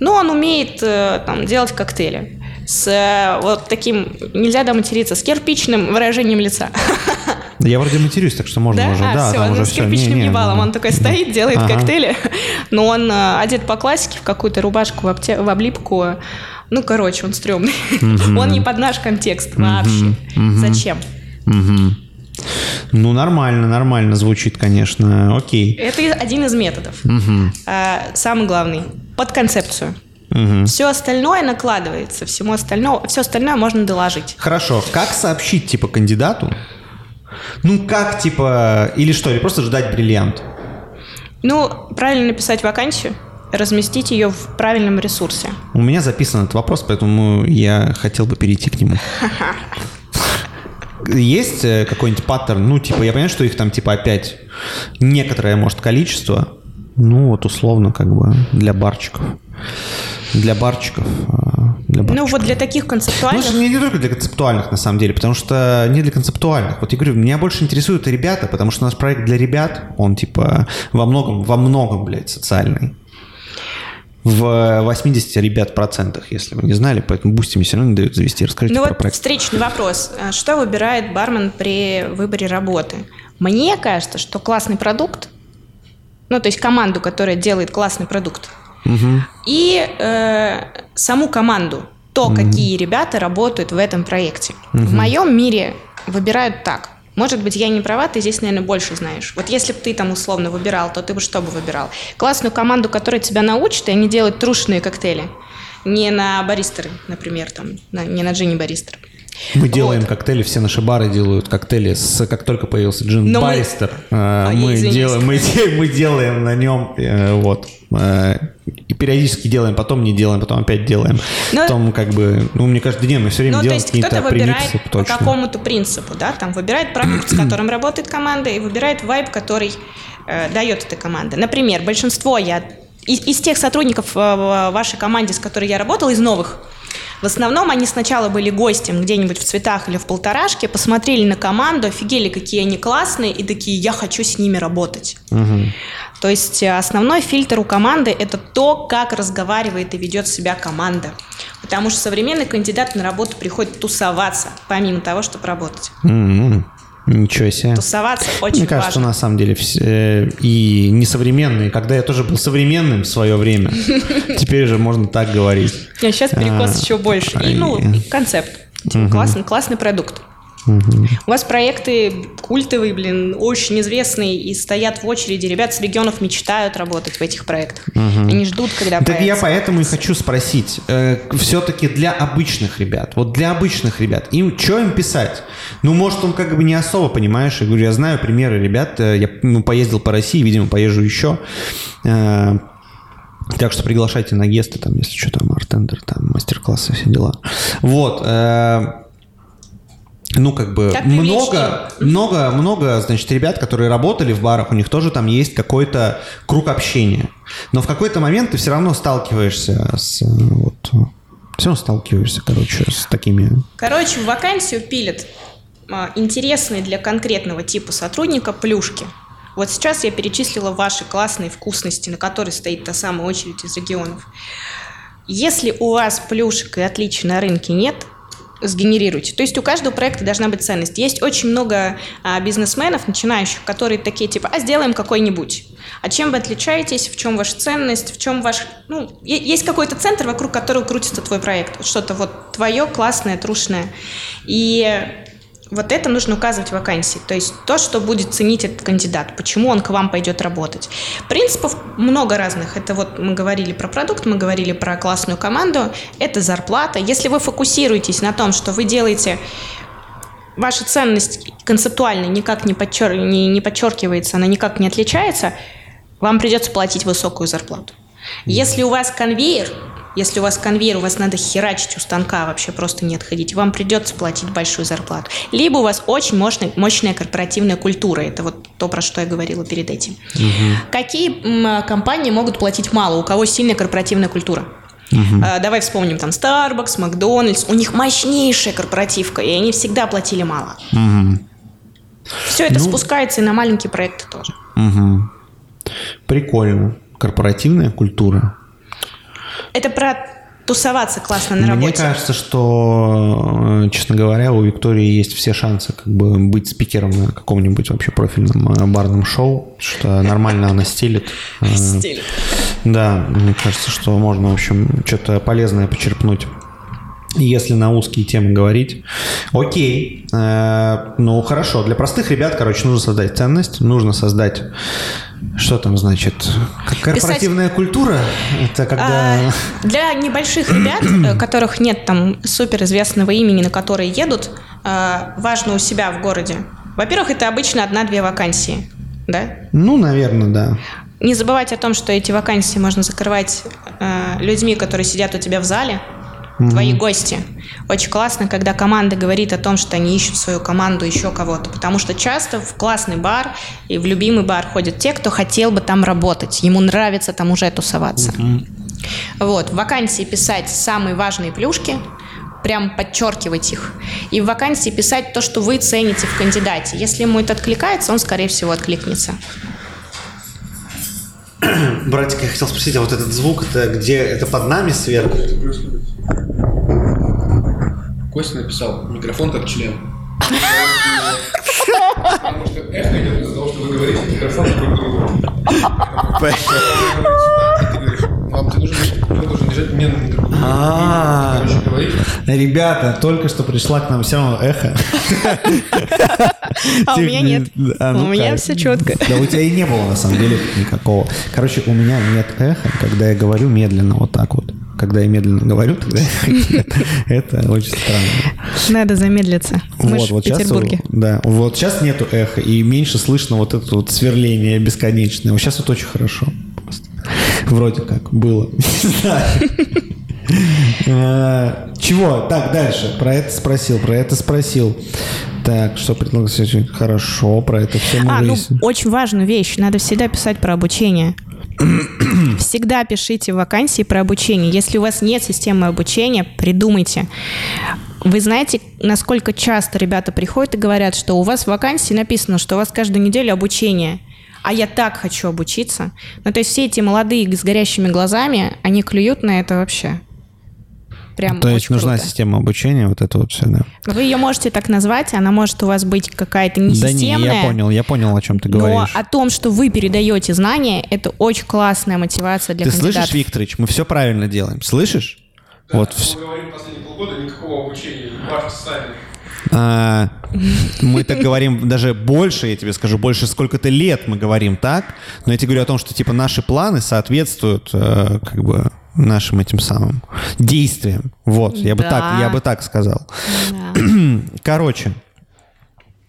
но он умеет э, там, делать коктейли с э, вот таким, нельзя да материться, с кирпичным выражением лица. Я вроде матерюсь, так что можно да? уже. А, да, все, там уже с кирпичным не, ебалом. Он такой стоит, делает ага. коктейли, но он э, одет по классике в какую-то рубашку в, обте... в облипку. Ну, короче, он стрёмный. Он не под наш контекст вообще. Зачем? Ну, нормально, нормально звучит, конечно. Окей. Это один из методов. А, самый главный. Под концепцию. Угу. Все остальное накладывается, всему остальному, все остальное можно доложить. Хорошо. Как сообщить, типа, кандидату? Ну, как, типа, или что, или просто ждать бриллиант? Ну, правильно написать вакансию, разместить ее в правильном ресурсе. У меня записан этот вопрос, поэтому я хотел бы перейти к нему. есть э, какой-нибудь паттерн? Ну, типа, я понимаю, что их там, типа, опять некоторое, может, количество. Ну, вот условно, как бы, для барчиков. Для барчиков. А, для барчиков. Ну, вот для таких концептуальных... Ну, не, не только для концептуальных, на самом деле, потому что не для концептуальных. Вот я говорю, меня больше интересуют ребята, потому что у нас проект для ребят, он, типа, во многом, во многом, блядь, социальный в 80 ребят процентах, если вы не знали, поэтому Boosty мне все равно не дают завести. Расскажите ну про вот проект. встречный вопрос. А что выбирает бармен при выборе работы? Мне кажется, что классный продукт, ну то есть команду, которая делает классный продукт, угу. и э, саму команду, то, угу. какие ребята работают в этом проекте. Угу. В моем мире выбирают так. Может быть, я не права, ты здесь, наверное, больше знаешь. Вот если бы ты там условно выбирал, то ты бы что бы выбирал? Классную команду, которая тебя научит, и они делают трушные коктейли. Не на баристеры, например, там, на, не на джинни баристер. Мы делаем вот. коктейли, все наши бары делают коктейли, с, как только появился джин Но Баристер, мы, э, мы, делаем, мы, мы делаем на нем, э, вот, э, и периодически делаем, потом не делаем, потом опять делаем. Но, потом как бы, ну, мне каждый день мы все время ну, делаем какие-то премиксы. по какому-то принципу, да, там выбирает продукт, с которым работает команда, и выбирает вайб, который э, дает эта команда. Например, большинство я из, из тех сотрудников в вашей команде, с которой я работала, из новых, в основном они сначала были гостем где-нибудь в цветах или в полторашке, посмотрели на команду, офигели, какие они классные, и такие, я хочу с ними работать. Угу. То есть э, основной фильтр у команды – это то, как разговаривает и ведет себя команда. Потому что современный кандидат на работу приходит тусоваться, помимо того, чтобы работать. Mm-hmm. Ничего себе. Тусоваться очень Мне кажется, важно. на самом деле все, э, и несовременные. Когда я тоже был современным в свое время, теперь же можно так говорить. А сейчас перекос еще больше. И, ну, концепт. Классный, классный продукт. Угу. У вас проекты культовые, блин, очень известные и стоят в очереди. Ребят с регионов мечтают работать в этих проектах. Угу. Они ждут, когда Так я поэтому и хочу спросить. Э, все-таки для обычных ребят, вот для обычных ребят, им что им писать? Ну, может, он как бы не особо, понимаешь? Я говорю, я знаю примеры ребят. Э, я ну, поездил по России, видимо, поезжу еще. Э, так что приглашайте на гесты, там, если что, там, артендер, там, мастер-классы, все дела. Вот. Э, ну, как бы как много, много, много, значит, ребят, которые работали в барах, у них тоже там есть какой-то круг общения. Но в какой-то момент ты все равно сталкиваешься с вот, все равно сталкиваешься, короче, с такими... Короче, в вакансию пилят а, интересные для конкретного типа сотрудника плюшки. Вот сейчас я перечислила ваши классные вкусности, на которые стоит та самая очередь из регионов. Если у вас плюшек и отличий на рынке нет, сгенерируйте. То есть у каждого проекта должна быть ценность. Есть очень много а, бизнесменов, начинающих, которые такие типа, а сделаем какой-нибудь. А чем вы отличаетесь, в чем ваша ценность, в чем ваш... Ну, есть какой-то центр, вокруг которого крутится твой проект. Что-то вот твое, классное, трушное. И вот это нужно указывать в вакансии. То есть то, что будет ценить этот кандидат, почему он к вам пойдет работать. Принципов много разных. Это вот мы говорили про продукт, мы говорили про классную команду, это зарплата. Если вы фокусируетесь на том, что вы делаете ваша ценность концептуально никак не, подчер... не, не подчеркивается, она никак не отличается, вам придется платить высокую зарплату. Если у вас конвейер, если у вас конвейер, у вас надо херачить у станка, вообще просто не отходить, вам придется платить большую зарплату. Либо у вас очень мощная, мощная корпоративная культура. Это вот то, про что я говорила перед этим. Угу. Какие компании могут платить мало? У кого сильная корпоративная культура? Угу. А, давай вспомним там Starbucks, Макдональдс. У них мощнейшая корпоративка, и они всегда платили мало. Угу. Все это ну, спускается и на маленькие проекты тоже. Угу. Прикольно. Корпоративная культура. Это про тусоваться классно на работе. Мне кажется, что, э, честно говоря, у Виктории есть все шансы как бы быть спикером на каком-нибудь вообще профильном э, барном шоу, что нормально она стилит. Э, стилит. Да, мне кажется, что можно, в общем, что-то полезное почерпнуть. Если на узкие темы говорить. Окей. Ну, хорошо. Для простых ребят, короче, нужно создать ценность, нужно создать что там значит? Корпоративная Писать... культура? Это когда... А, для небольших ребят, э, которых нет там суперизвестного имени, на которые едут, э, важно у себя в городе. Во-первых, это обычно одна-две вакансии, да? Ну, наверное, да. Не забывать о том, что эти вакансии можно закрывать э, людьми, которые сидят у тебя в зале, угу. твои гости. Очень классно, когда команда говорит о том, что они ищут свою команду, еще кого-то. Потому что часто в классный бар и в любимый бар ходят те, кто хотел бы там работать. Ему нравится там уже тусоваться. Угу. Вот, в вакансии писать самые важные плюшки, прям подчеркивать их. И в вакансии писать то, что вы цените в кандидате. Если ему это откликается, он, скорее всего, откликнется. Братик, я хотел спросить, а вот этот звук, это где? Это под нами сверху? Костя написал, микрофон как член. Потому что эхо идет из-за того, что вы говорите микрофон друг другу. Вам ты должен держать мне на микрофон. А, ребята, только что пришла к нам все равно эхо. А у меня нет. У меня все четко. Да у тебя и не было на самом деле никакого. Короче, у меня нет эха, когда я говорю медленно вот так вот когда я медленно говорю, тогда это очень странно. Надо замедлиться. Мы вот, вот в Петербурге. Сейчас, да, вот сейчас нету эха, и меньше слышно вот это вот сверление бесконечное. Вот сейчас вот очень хорошо. Вроде как было. А, чего? Так, дальше. Про это спросил, про это спросил. Так, что предлагать? Хорошо, про это все мы А, ну, очень важную вещь. Надо всегда писать про обучение. Всегда пишите вакансии про обучение. Если у вас нет системы обучения, придумайте. Вы знаете, насколько часто ребята приходят и говорят, что у вас в вакансии написано, что у вас каждую неделю обучение а я так хочу обучиться. Ну, то есть все эти молодые с горящими глазами, они клюют на это вообще. Прям То есть нужна круто. система обучения, вот это вот все, да. Вы ее можете так назвать, она может у вас быть какая-то несистемная. Да не, я понял, я понял, о чем ты говоришь. Но о том, что вы передаете знания, это очень классная мотивация для ты кандидатов. Ты слышишь, Викторович, мы все правильно делаем, слышишь? Да, вот. Мы говорим последние полгода никакого обучения, важно сами. А, мы так говорим даже больше, я тебе скажу, больше сколько-то лет мы говорим так, но я тебе говорю о том, что типа наши планы соответствуют э, как бы нашим этим самым действиям. Вот, я бы так, я бы так сказал. Да. Короче,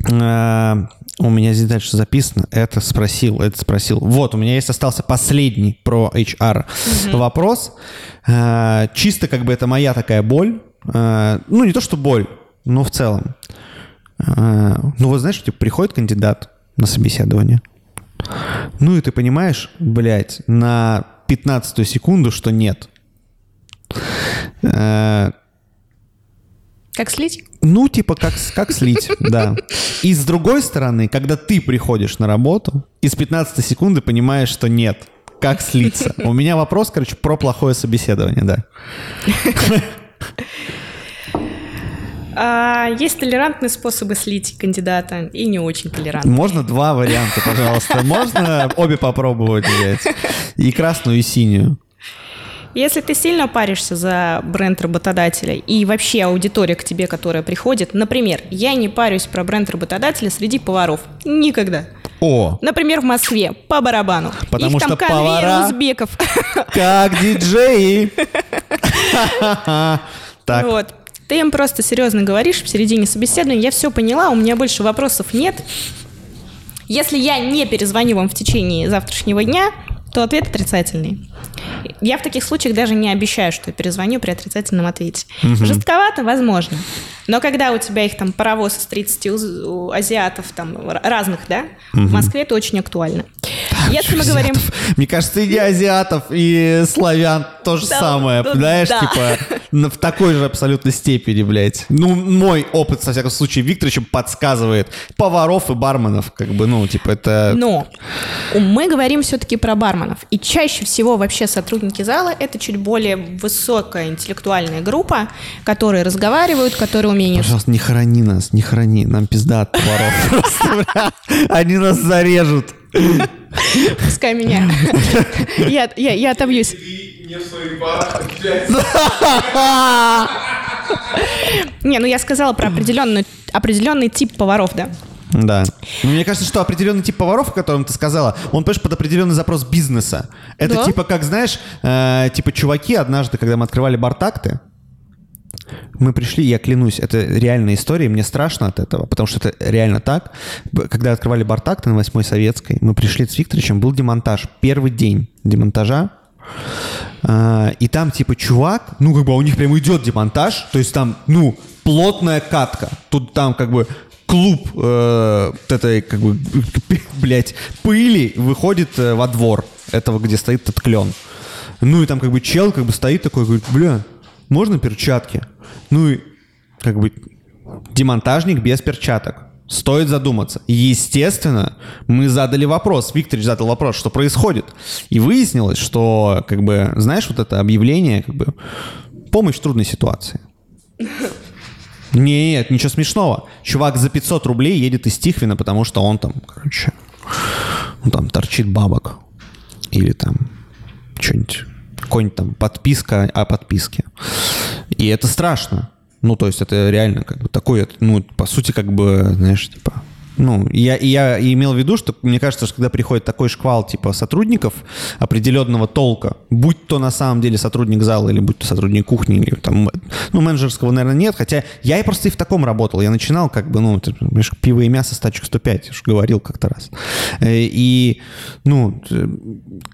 э, у меня здесь дальше записано. Это спросил, это спросил. Вот, у меня есть остался последний про HR угу. вопрос. Э, чисто как бы это моя такая боль. Ну, не то, что боль, но в целом. Ну, вот знаешь, типа, приходит кандидат на собеседование. Ну, и ты понимаешь, блядь, на 15 секунду, что нет. Как слить? Ну, типа, как, как слить, да. И с другой стороны, когда ты приходишь на работу, из 15 секунды понимаешь, что нет. Как слиться? У меня вопрос, короче, про плохое собеседование, да. А, есть толерантные способы слить кандидата и не очень толерантные. Можно два варианта, пожалуйста. Можно обе попробовать взять. И красную, и синюю. Если ты сильно паришься за бренд работодателя и вообще аудитория к тебе, которая приходит, например, я не парюсь про бренд работодателя среди поваров. Никогда. О. Например, в Москве по барабану. Потому Их что там повара узбеков. Как диджеи. Так. Вот. Ты им просто серьезно говоришь в середине собеседования, я все поняла, у меня больше вопросов нет. Если я не перезвоню вам в течение завтрашнего дня, то ответ отрицательный. Я в таких случаях даже не обещаю, что перезвоню при отрицательном ответе. Угу. Жестковато, возможно. Но когда у тебя их там паровоз из 30 у, азиатов там разных, да, угу. в Москве это очень актуально. Если мы говорим... Мне кажется, и азиатов, и славян то же да, самое, да, знаешь, да. типа в такой же абсолютно степени, блядь. Ну, мой опыт, со всяком случае, Викторовичем подсказывает. Поваров и барменов, как бы, ну, типа это... Но мы говорим все-таки про барменов. И чаще всего вообще сотрудники зала — это чуть более высокая интеллектуальная группа, которые разговаривают, которые умеют... Пожалуйста, не храни нас, не храни. Нам пизда от поваров. Они нас зарежут. Пускай меня. Я, я, я отобьюсь. Не, ну я сказала про определенный, определенный тип поваров, да. Да. Но мне кажется, что определенный тип поваров, о котором ты сказала, он, понимаешь, под определенный запрос бизнеса. Это да? типа, как, знаешь, э, типа чуваки однажды, когда мы открывали бартакты, мы пришли, я клянусь, это реальная история, мне страшно от этого, потому что это реально так. Когда открывали Бартакты на 8 Советской, мы пришли с Викторовичем, был демонтаж. Первый день демонтажа, А, и там, типа, чувак, ну, как бы у них прям идет демонтаж, то есть там, ну, плотная катка. Тут там, как бы, клуб э, этой, как бы, блядь, пыли выходит э, во двор этого, где стоит этот клен. Ну, и там, как бы, чел, как бы, стоит такой, говорит, бля, можно перчатки? Ну, и, как бы, демонтажник без перчаток. Стоит задуматься. Естественно, мы задали вопрос, Виктор задал вопрос, что происходит. И выяснилось, что, как бы, знаешь, вот это объявление, как бы, помощь в трудной ситуации. Нет, ничего смешного. Чувак за 500 рублей едет из Тихвина, потому что он там, короче, ну, там торчит бабок. Или там что-нибудь, какой-нибудь там подписка о подписке. И это страшно. Ну, то есть это реально как бы такое, ну, по сути, как бы, знаешь, типа, ну, я, я имел в виду, что мне кажется, что когда приходит такой шквал типа сотрудников определенного толка, будь то на самом деле сотрудник зала или будь то сотрудник кухни, или там, ну, менеджерского, наверное, нет, хотя я и просто и в таком работал. Я начинал как бы, ну, пиво и мясо стачек 105, я говорил как-то раз. Э, и, ну,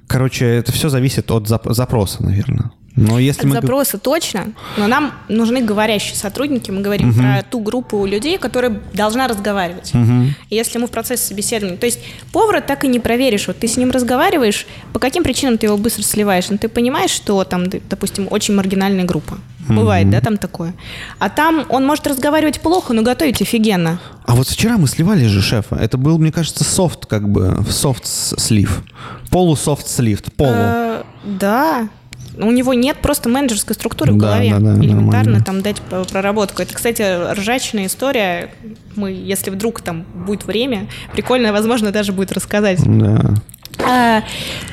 короче, это все зависит от запроса, наверное. Но если мы... запроса точно, но нам нужны говорящие сотрудники. Мы говорим угу. про ту группу людей, которая должна разговаривать. Угу. Если мы в процессе собеседования... То есть повара так и не проверишь. Вот ты с ним разговариваешь, по каким причинам ты его быстро сливаешь? Ну, ты понимаешь, что там, допустим, очень маргинальная группа. Бывает, да, там такое. А там он может разговаривать плохо, но готовить офигенно. А вот вчера мы сливали же шефа. Это был, мне кажется, софт, как бы, софт слив. Полусофт слив, полу. Э, да, у него нет просто менеджерской структуры в да, голове. Да, да, Элементарно нормально. там дать проработку. Это, кстати, ржачная история. Мы, если вдруг там будет время, прикольно, возможно, даже будет рассказать. Да. А,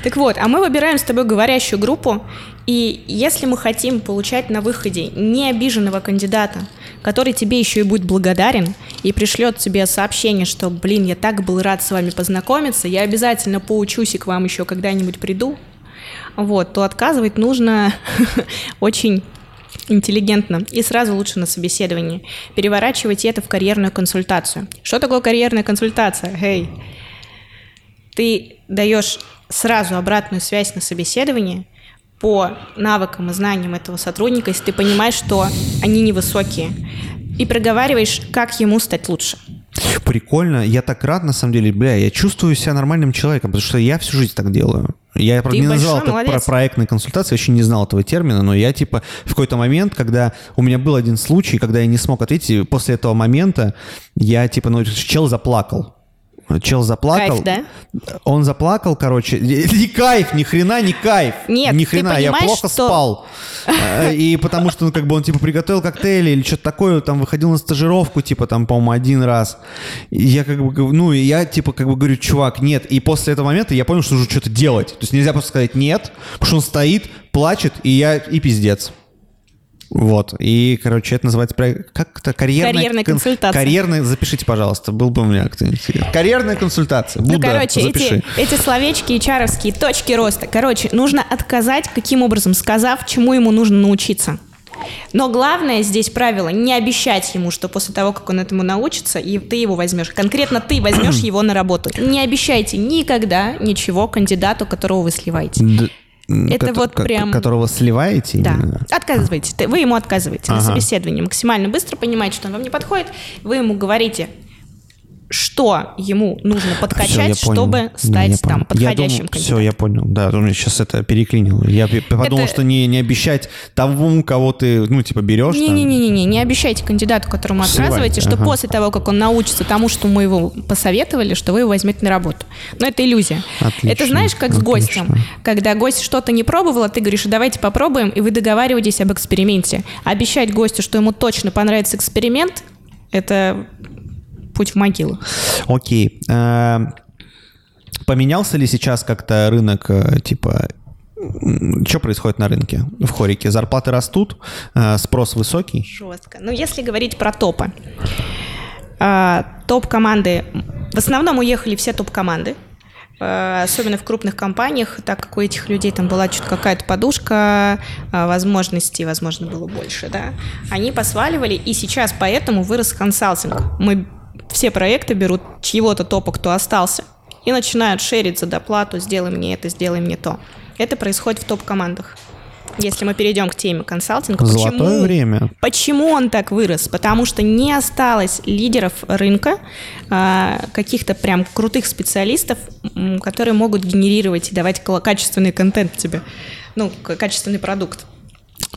так вот, а мы выбираем с тобой говорящую группу, и если мы хотим получать на выходе не обиженного кандидата, который тебе еще и будет благодарен и пришлет тебе сообщение, что, блин, я так был рад с вами познакомиться, я обязательно поучусь и к вам еще когда-нибудь приду, вот, то отказывать нужно очень интеллигентно и сразу лучше на собеседовании. Переворачивайте это в карьерную консультацию. Что такое карьерная консультация? Эй, ты даешь сразу обратную связь на собеседовании по навыкам и знаниям этого сотрудника, если ты понимаешь, что они невысокие, и проговариваешь, как ему стать лучше. Прикольно. Я так рад, на самом деле. Бля, я чувствую себя нормальным человеком, потому что я всю жизнь так делаю. Я, правда, не назвал это про проектной консультации, вообще не знал этого термина, но я, типа, в какой-то момент, когда у меня был один случай, когда я не смог ответить, после этого момента я, типа, ну, чел заплакал. Чел заплакал. Кайф, да? Он заплакал, короче. Не кайф, ни хрена не кайф. Нет, ни хрена, я плохо что... спал. Э, и потому что, ну, как бы он, типа, приготовил коктейли или что-то такое, там, выходил на стажировку, типа, там, по-моему, один раз. И я, как бы, ну, я, типа, как бы говорю, чувак, нет. И после этого момента я понял, что нужно что-то делать. То есть нельзя просто сказать нет, потому что он стоит, плачет, и я, и пиздец. Вот. И, короче, это называется как-то карьерная, карьерная консультация. Карьерная, запишите, пожалуйста, был бы у меня кто-нибудь. Карьерная консультация. Будда, ну, короче, запиши. эти, эти словечки и чаровские точки роста. Короче, нужно отказать, каким образом, сказав, чему ему нужно научиться. Но главное здесь правило не обещать ему, что после того, как он этому научится, и ты его возьмешь. Конкретно ты возьмешь его на работу. Не обещайте никогда ничего кандидату, которого вы сливаете. Это ко- вот прям... Которого сливаете? Да. Именно? Отказываете. Вы ему отказываете ага. на собеседовании. Максимально быстро понимаете, что он вам не подходит. Вы ему говорите, что ему нужно подкачать, все, чтобы стать не, там подходящим думал, Все, я понял. Да, у меня сейчас это переклинило. Я подумал, это... что не, не обещать тому, кого ты, ну, типа, берешь. Не-не-не, не, не обещайте кандидату, которому отказываете, что ага. после того, как он научится тому, что мы его посоветовали, что вы его возьмете на работу. Но это иллюзия. Отлично, это знаешь, как отлично. с гостем. Когда гость что-то не пробовал, а ты говоришь, давайте попробуем, и вы договариваетесь об эксперименте. Обещать гостю, что ему точно понравится эксперимент, это путь в могилу. Окей. Э, поменялся ли сейчас как-то рынок, э, типа, что происходит на рынке в хорике? Зарплаты растут, э, спрос высокий? Жестко. Ну, если говорить про топы. Топ-команды, в основном уехали все топ-команды, особенно в крупных компаниях, так как у этих людей там была что-то какая-то подушка, возможностей, возможно, было больше, да, они посваливали, и сейчас поэтому вырос консалтинг. Мы все проекты берут чьего-то топа, кто остался, и начинают шерить за доплату, сделай мне это, сделай мне то. Это происходит в топ-командах. Если мы перейдем к теме консалтинга, Золотое почему, время. почему он так вырос? Потому что не осталось лидеров рынка, а, каких-то прям крутых специалистов, которые могут генерировать и давать качественный контент тебе, ну, качественный продукт.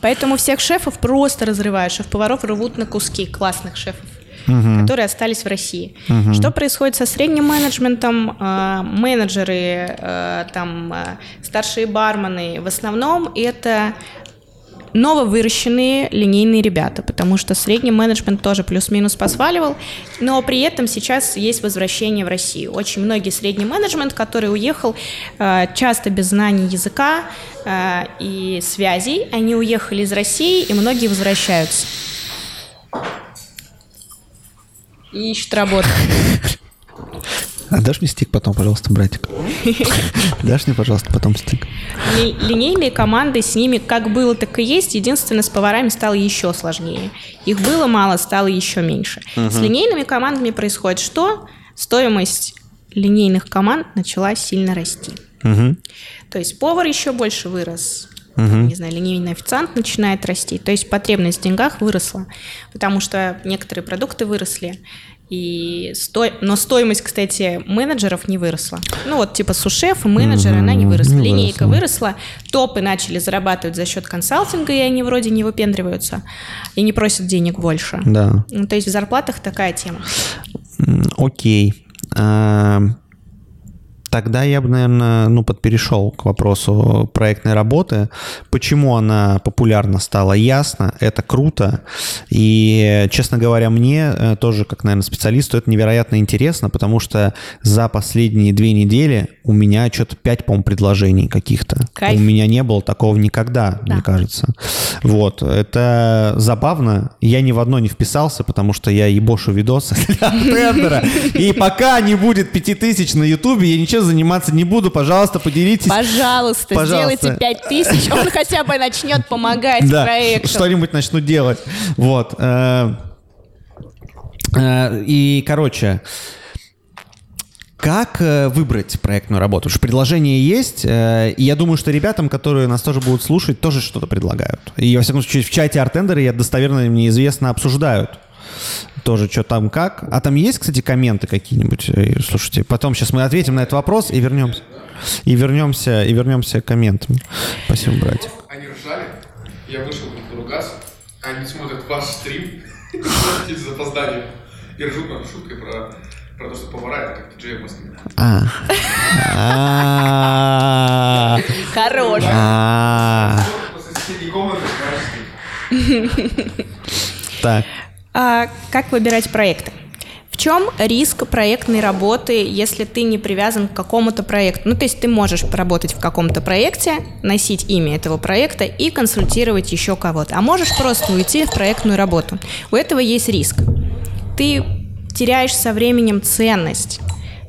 Поэтому всех шефов просто разрывают, шеф-поваров рвут на куски, классных шефов угу. которые остались в России. Угу. Что происходит со средним менеджментом? Э, менеджеры, э, там, э, старшие бармены, в основном это нововыращенные линейные ребята, потому что средний менеджмент тоже плюс-минус посваливал, но при этом сейчас есть возвращение в Россию. Очень многие средний менеджмент, который уехал часто без знаний языка и связей, они уехали из России, и многие возвращаются и ищет работу. А дашь мне стик потом, пожалуйста, братик? Дашь мне, пожалуйста, потом стик? Линейные команды, с ними как было, так и есть. Единственное, с поварами стало еще сложнее. Их было мало, стало еще меньше. С линейными командами происходит что? Стоимость линейных команд начала сильно расти. То есть повар еще больше вырос, угу. не знаю, линейный официант начинает расти. То есть потребность в деньгах выросла, потому что некоторые продукты выросли. И сто... Но стоимость, кстати, менеджеров не выросла. Ну вот типа сушеф и менеджеры, mm она не выросла. Не Линейка выросла. выросла, топы начали зарабатывать за счет консалтинга, и они вроде не выпендриваются и не просят денег больше. Да. Ну, то есть в зарплатах такая тема. Окей. Okay. Тогда я бы, наверное, ну, подперешел к вопросу проектной работы. Почему она популярна стала, ясно, это круто. И, честно говоря, мне э, тоже, как, наверное, специалисту, это невероятно интересно, потому что за последние две недели у меня что-то пять, по-моему, предложений каких-то. У меня не было такого никогда, да. мне кажется. Вот, это забавно. Я ни в одно не вписался, потому что я ебошу видосы для тендера. И пока не будет пяти тысяч на Ютубе, я ничего заниматься не буду. Пожалуйста, поделитесь. Пожалуйста, Пожалуйста. сделайте 5 тысяч, он хотя бы начнет помогать да, проекту. что-нибудь начну делать. Вот. Э, э, и, короче, как э, выбрать проектную работу? Потому что предложение есть, и я думаю, что ребятам, которые нас тоже будут слушать, тоже что-то предлагают. И, во всяком случае, в чате Артендеры, я достоверно мне известно, обсуждают тоже, что там как. А там есть, кстати, комменты какие-нибудь? Э, слушайте, потом сейчас мы ответим на этот вопрос и вернемся. И вернемся, и вернемся к комментам. Спасибо, братик. Они ржали, я вышел на ругаться, они смотрят ваш стрим, с запозданием, и ржут над шуткой про про то, что повара это как диджей в Москве. А. Хорош. Так. А, как выбирать проекты? В чем риск проектной работы, если ты не привязан к какому-то проекту? Ну, то есть ты можешь поработать в каком-то проекте, носить имя этого проекта и консультировать еще кого-то. А можешь просто уйти в проектную работу. У этого есть риск. Ты теряешь со временем ценность.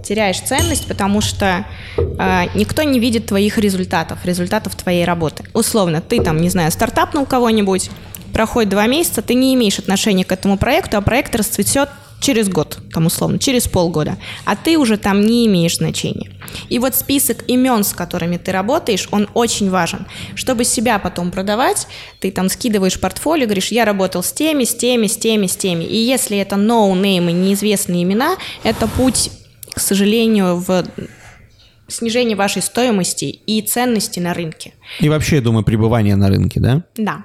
Теряешь ценность, потому что э, никто не видит твоих результатов, результатов твоей работы. Условно, ты там, не знаю, стартапнул кого-нибудь, проходит два месяца, ты не имеешь отношения к этому проекту, а проект расцветет через год, там условно, через полгода, а ты уже там не имеешь значения. И вот список имен, с которыми ты работаешь, он очень важен. Чтобы себя потом продавать, ты там скидываешь портфолио, говоришь, я работал с теми, с теми, с теми, с теми. И если это ноунеймы, неизвестные имена, это путь, к сожалению, в снижение вашей стоимости и ценности на рынке. И вообще, я думаю, пребывание на рынке, да? Да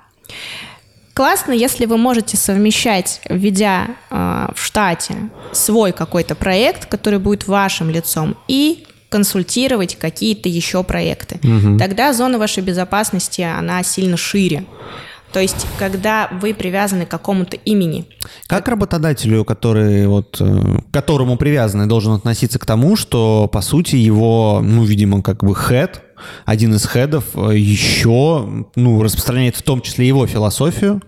классно, если вы можете совмещать, введя э, в штате свой какой-то проект, который будет вашим лицом, и консультировать какие-то еще проекты. Угу. Тогда зона вашей безопасности, она сильно шире. То есть, когда вы привязаны к какому-то имени. Как работодателю, который вот, э, к которому привязанный, должен относиться к тому, что, по сути, его, ну, видимо, как бы head, один из хедов э, еще ну, распространяет в том числе его философию,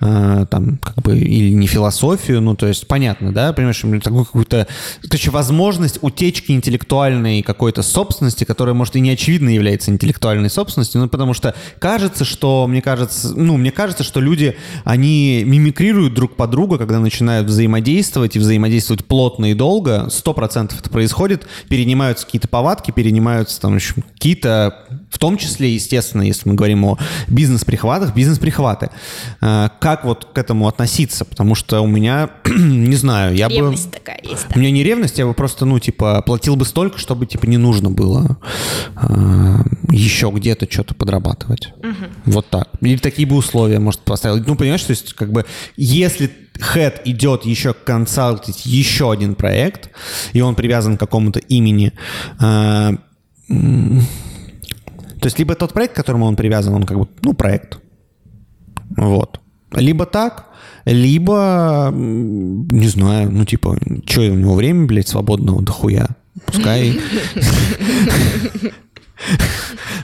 э, там, как бы, или не философию, ну, то есть, понятно, да, понимаешь, такую какую-то, короче, возможность утечки интеллектуальной какой-то собственности, которая, может, и не очевидно является интеллектуальной собственностью, ну, потому что кажется, что, мне кажется, ну, мне кажется, что люди, они мимикрируют друг под друга, когда начинают взаимодействовать и взаимодействовать плотно и долго, сто процентов это происходит, перенимаются какие-то повадки, перенимаются там, общем, какие-то какие-то, в том числе, естественно, если мы говорим о бизнес-прихватах, бизнес-прихваты. Э, как вот к этому относиться? Потому что у меня, не знаю, я ревность бы... такая есть. Да. У меня не ревность, я бы просто, ну, типа, платил бы столько, чтобы, типа, не нужно было э, еще где-то что-то подрабатывать. Угу. Вот так. Или такие бы условия, может, поставил. Ну, понимаешь, то есть, как бы, если Head идет еще консалтить еще один проект, и он привязан к какому-то имени. То есть либо тот проект, к которому он привязан, он как бы, ну, проект. Вот. Либо так, либо, не знаю, ну, типа, что у него время, блядь, свободного дохуя. Пускай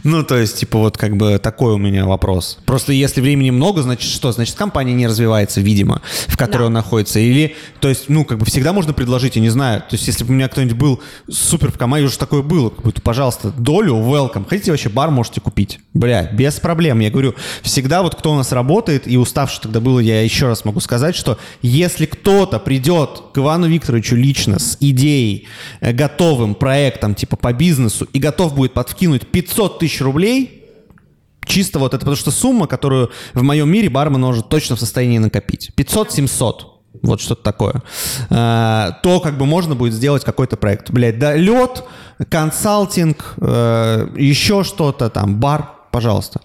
Ну, то есть, типа, вот как бы такой у меня вопрос. Просто если времени много, значит что? Значит, компания не развивается, видимо, в которой да. он находится. Или, то есть, ну, как бы всегда можно предложить, я не знаю. То есть, если бы у меня кто-нибудь был супер в команде, уже такое было, как будто, пожалуйста, долю, welcome. Хотите вообще бар можете купить? Бля, без проблем. Я говорю, всегда вот кто у нас работает, и уставший тогда было, я еще раз могу сказать, что если кто-то придет к Ивану Викторовичу лично с идеей, э, готовым проектом, типа, по бизнесу, и готов будет подкинуть 500 тысяч рублей, чисто вот это, потому что сумма, которую в моем мире бармен может точно в состоянии накопить. 500-700 вот что-то такое, э, то как бы можно будет сделать какой-то проект. Блядь, да, лед, консалтинг, э, еще что-то там, бар, пожалуйста.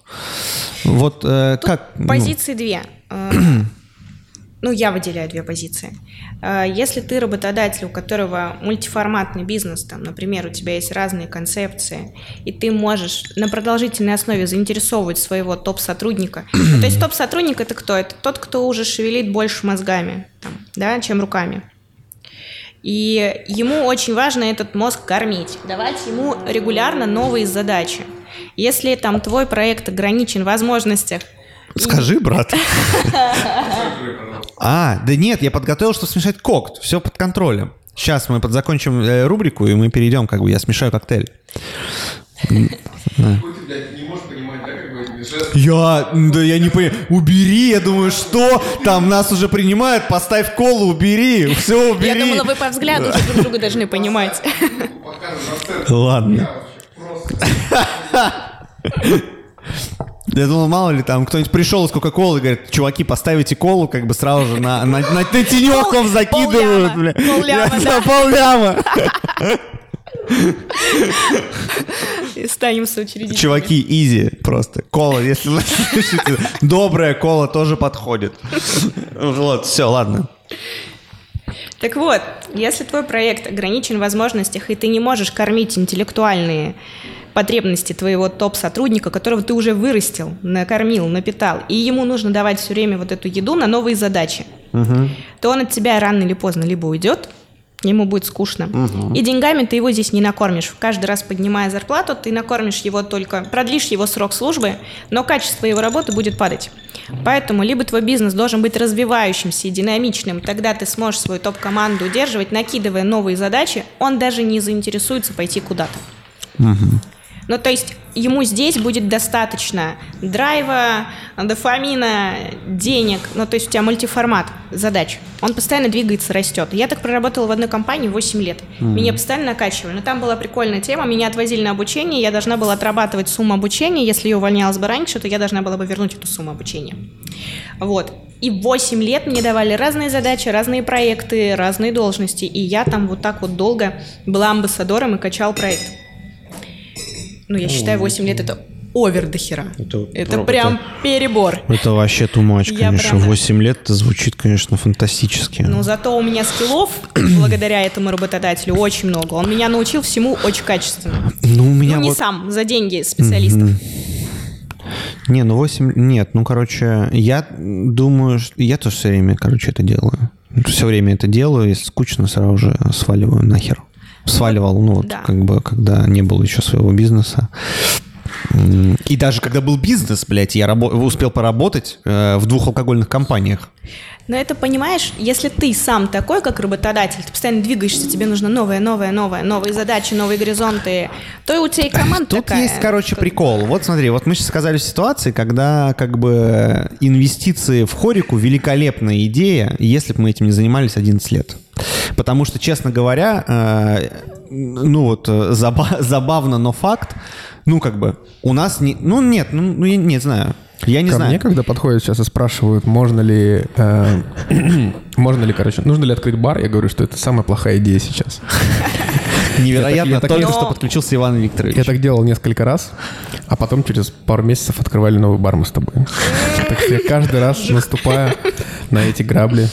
Вот э, Тут как... Ну? Позиции ну... две. Ну, я выделяю две позиции. А, если ты работодатель, у которого мультиформатный бизнес, там, например, у тебя есть разные концепции, и ты можешь на продолжительной основе заинтересовывать своего топ-сотрудника. то есть топ-сотрудник это кто? Это тот, кто уже шевелит больше мозгами, там, да, чем руками. И ему очень важно этот мозг кормить, давать ему регулярно новые задачи. Если там твой проект ограничен в возможностях Скажи, брат. А, да нет, я подготовил, чтобы смешать кокт. Все под контролем. Сейчас мы подзакончим э, рубрику, и мы перейдем, как бы я смешаю коктейль. Я, да я не понимаю. Убери, я думаю, что? Там нас уже принимают, поставь колу, убери, все убери. Я думала, вы по взгляду уже друг друга должны понимать. Ладно. Я думал, мало ли там кто-нибудь пришел из Кока-Колы и говорит, чуваки, поставите колу, как бы сразу же на, на, на, на тенек закидывают, бля. Полляма, да. Полляма. И станем соучредителями. Чуваки, изи просто. Кола, если вы слышите, добрая кола тоже подходит. Вот, все, ладно. Так вот, если твой проект ограничен в возможностях, и ты не можешь кормить интеллектуальные потребности твоего топ-сотрудника, которого ты уже вырастил, накормил, напитал, и ему нужно давать все время вот эту еду на новые задачи, угу. то он от тебя рано или поздно либо уйдет, ему будет скучно. Угу. И деньгами ты его здесь не накормишь. Каждый раз поднимая зарплату, ты накормишь его только, продлишь его срок службы, но качество его работы будет падать. Поэтому либо твой бизнес должен быть развивающимся и динамичным, тогда ты сможешь свою топ-команду удерживать, накидывая новые задачи, он даже не заинтересуется пойти куда-то. Угу. Ну, то есть ему здесь будет достаточно драйва, дофамина, денег. Ну, то есть у тебя мультиформат задач. Он постоянно двигается, растет. Я так проработала в одной компании 8 лет. Mm-hmm. Меня постоянно накачивали. Но там была прикольная тема. Меня отвозили на обучение. Я должна была отрабатывать сумму обучения. Если я увольнялась бы раньше, то я должна была бы вернуть эту сумму обучения. Вот. И 8 лет мне давали разные задачи, разные проекты, разные должности. И я там вот так вот долго была амбассадором и качал проект. Ну, я считаю, 8 лет это овер до хера. Это, это про, прям это, перебор. Это вообще тумач, конечно. Прям... 8 лет это звучит, конечно, фантастически. Ну, зато у меня скиллов, благодаря этому работодателю, очень много. Он меня научил всему очень качественно. Ну, у меня ну, не вот... сам, за деньги специалистов. Не, ну 8... Нет, ну, короче, я думаю, что... Я тоже все время, короче, это делаю. Все время это делаю, если скучно, сразу же сваливаю нахер сваливал, ну, вот, да. как бы, когда не было еще своего бизнеса. И даже когда был бизнес, блядь, я рабо- успел поработать э, в двух алкогольных компаниях. Но это, понимаешь, если ты сам такой, как работодатель, ты постоянно двигаешься, тебе нужно новое, новое, новое, новые задачи, новые горизонты, то и у тебя и команда Тут такая. есть, короче, прикол. Вот смотри, вот мы сейчас сказали в ситуации, когда как бы инвестиции в хорику великолепная идея, если бы мы этим не занимались 11 лет. Потому что, честно говоря, э, ну вот э, заба- забавно, но факт, ну как бы у нас не, ну нет, ну, ну я не знаю. Я не Ко знаю. мне, когда подходят сейчас и спрашивают, можно ли, э, можно ли, короче, нужно ли открыть бар, я говорю, что это самая плохая идея сейчас. Невероятно, я так- только Но- что подключился Иван Викторович. Я так делал несколько раз, а потом через пару месяцев открывали новый бар мы с тобой. Так что я каждый раз наступаю на эти грабли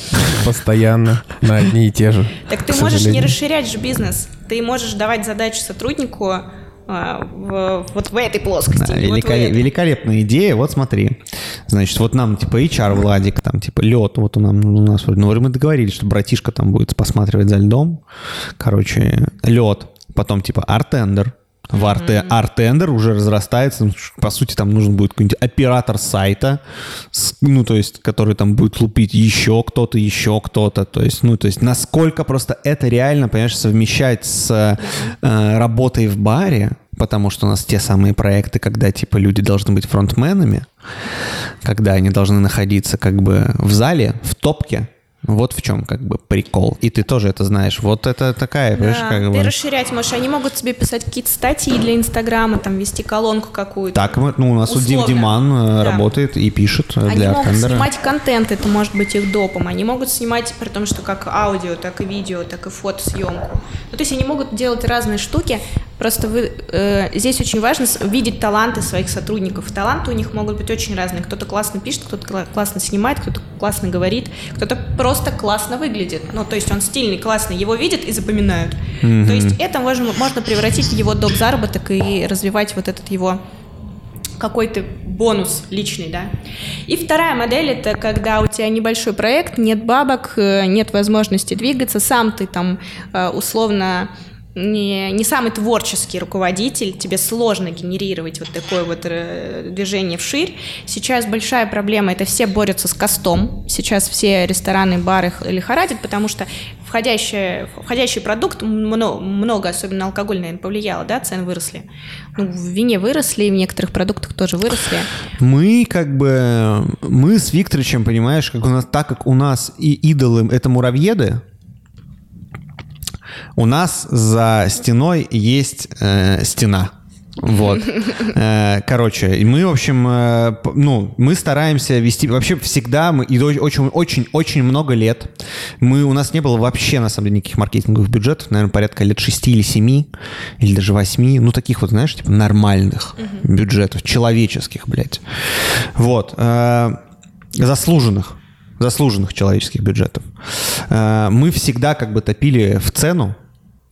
постоянно, на одни и те же. Так ты можешь не расширять же бизнес. Ты можешь давать задачу сотруднику а, в- вот в этой плоскости. Да, и вот этой. великолепная идея. Вот смотри. Значит, вот нам типа HR Владик, там типа лед, вот у, нам, у нас, вроде- ну мы договорились, что братишка там будет посматривать за льдом. Короче, лед. Потом типа артендер. В арте, артендер уже разрастается. Ну, По сути, там нужен будет какой-нибудь оператор сайта, ну, то есть, который там будет лупить еще кто-то, еще кто-то. То есть, ну, то есть, насколько просто это реально, понимаешь, совмещать с э, работой в баре, потому что у нас те самые проекты, когда, типа, люди должны быть фронтменами, когда они должны находиться, как бы, в зале, в топке, вот в чем, как бы, прикол. И ты тоже это знаешь. Вот это такая, понимаешь, Да, как ты бы... расширять можешь. Они могут тебе писать какие-то статьи для Инстаграма, там вести колонку какую-то. Так, ну, у нас у Дим Условно. Диман э, Да. работает и пишет Они для могут Артендера. снимать контент, это может быть их допом. Они могут снимать, при том, что как аудио, так и видео, так и фотосъемку. Ну, то есть они могут делать разные штуки. Просто вы, э, здесь очень важно видеть таланты своих сотрудников. Таланты у них могут быть очень разные. Кто-то классно пишет, кто-то кла- классно снимает, кто-то классно говорит, кто-то просто классно выглядит. Ну, то есть он стильный, классный, его видят и запоминают. То есть это можно, можно превратить в его доп. заработок и развивать вот этот его какой-то бонус личный, да. И вторая модель это когда у тебя небольшой проект, нет бабок, э, нет возможности двигаться, сам ты там э, условно не, не самый творческий руководитель, тебе сложно генерировать вот такое вот э, движение вширь. Сейчас большая проблема, это все борются с костом. Сейчас все рестораны, бары лихорадят, потому что входящий, входящий продукт, много, много, особенно алкоголь, наверное, повлияло, да, цены выросли. Ну, в вине выросли, в некоторых продуктах тоже выросли. Мы как бы, мы с Викторовичем, понимаешь, как у нас, так как у нас и идолы это муравьеды, у нас за стеной есть э, стена. Вот. Э, Короче, мы, в общем, э, ну, мы стараемся вести, вообще всегда, мы, и очень-очень-очень много лет, мы, у нас не было вообще, на самом деле, никаких маркетинговых бюджетов, наверное, порядка лет 6 или 7, или даже 8, ну, таких вот, знаешь, типа нормальных бюджетов, человеческих, блядь. Вот. э, Заслуженных заслуженных человеческих бюджетов. Мы всегда как бы топили в цену,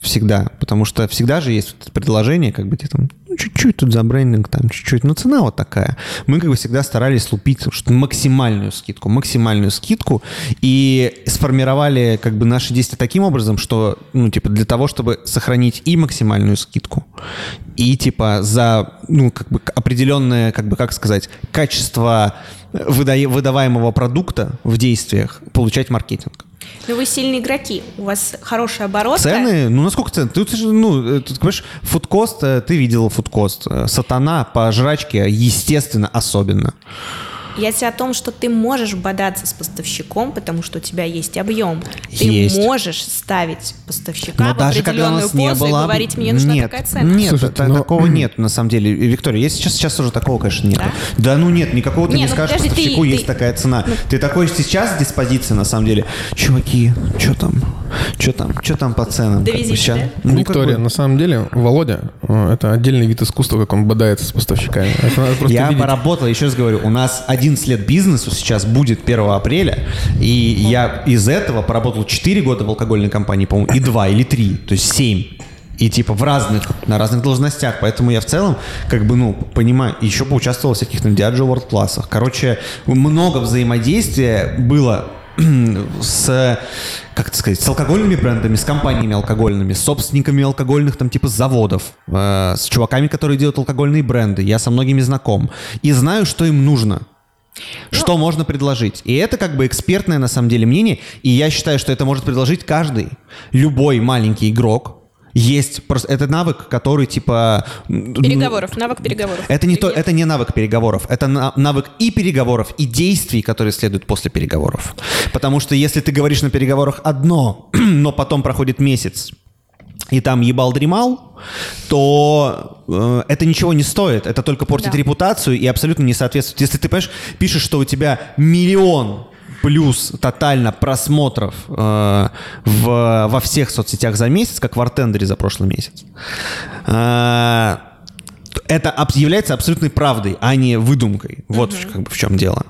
всегда, потому что всегда же есть предложение, как бы где там ну, чуть-чуть тут за брендинг, там чуть-чуть, но цена вот такая. Мы как бы всегда старались лупить что максимальную скидку, максимальную скидку и сформировали как бы наши действия таким образом, что, ну, типа, для того, чтобы сохранить и максимальную скидку, и, типа, за, ну, как бы определенное, как бы, как сказать, качество выдаваемого продукта в действиях получать маркетинг. Но вы сильные игроки, у вас хорошая оборотка. Цены, ну насколько цены? Ты, ты ну, э, ты, понимаешь, фудкост, э, ты видела фудкост. Э, Сатана по жрачке, естественно, особенно. Я тебе о том, что ты можешь бодаться с поставщиком, потому что у тебя есть объем. Ты Есть. можешь ставить поставщика Но в даже когда у нас не было... и говорить, мне нужна нет, такая цена. Нет, Слушайте, та- ну- такого нет, на самом деле. Виктория, есть сейчас, сейчас уже такого, конечно, нет. Да? Да? ну нет, никакого ты Не, не ну скажешь, подожди, ты- поставщику ты- есть такая цена. Ты такой сейчас диспозиция, на самом деле. Чуваки, что там? Что там? Что там по ценам? Довезите, ща- да? Ну, Виктория, бы- на самом деле, Володя, э, это отдельный вид искусства, как он бодается с поставщиками. Это надо просто Я видеть. поработал, еще раз говорю, у нас 11 лет бизнесу сейчас будет 1 апреля, и я из этого поработал 4 года в алкогольной компании, по-моему, и 2 или 3, то есть 7. И типа в разных, на разных должностях. Поэтому я в целом, как бы, ну, понимаю, еще поучаствовал в всяких там Diageo World классах. Короче, много взаимодействия было с, как это сказать, с алкогольными брендами, с компаниями алкогольными, с собственниками алкогольных там типа заводов, э, с чуваками, которые делают алкогольные бренды. Я со многими знаком. И знаю, что им нужно. Что можно предложить. И это как бы экспертное на самом деле мнение. И я считаю, что это может предложить каждый, любой маленький игрок. Есть просто это навык, который типа переговоров, навык переговоров. Это не то, это не навык переговоров, это навык и переговоров, и действий, которые следуют после переговоров. Потому что если ты говоришь на переговорах одно, но потом проходит месяц, и там ебал-дремал, то э, это ничего не стоит. Это только портит да. репутацию и абсолютно не соответствует. Если ты, понимаешь, пишешь, что у тебя миллион плюс тотально просмотров э, в, во всех соцсетях за месяц, как в Артендере за прошлый месяц, э, это является абсолютной правдой, а не выдумкой. Вот угу. как бы в чем дело.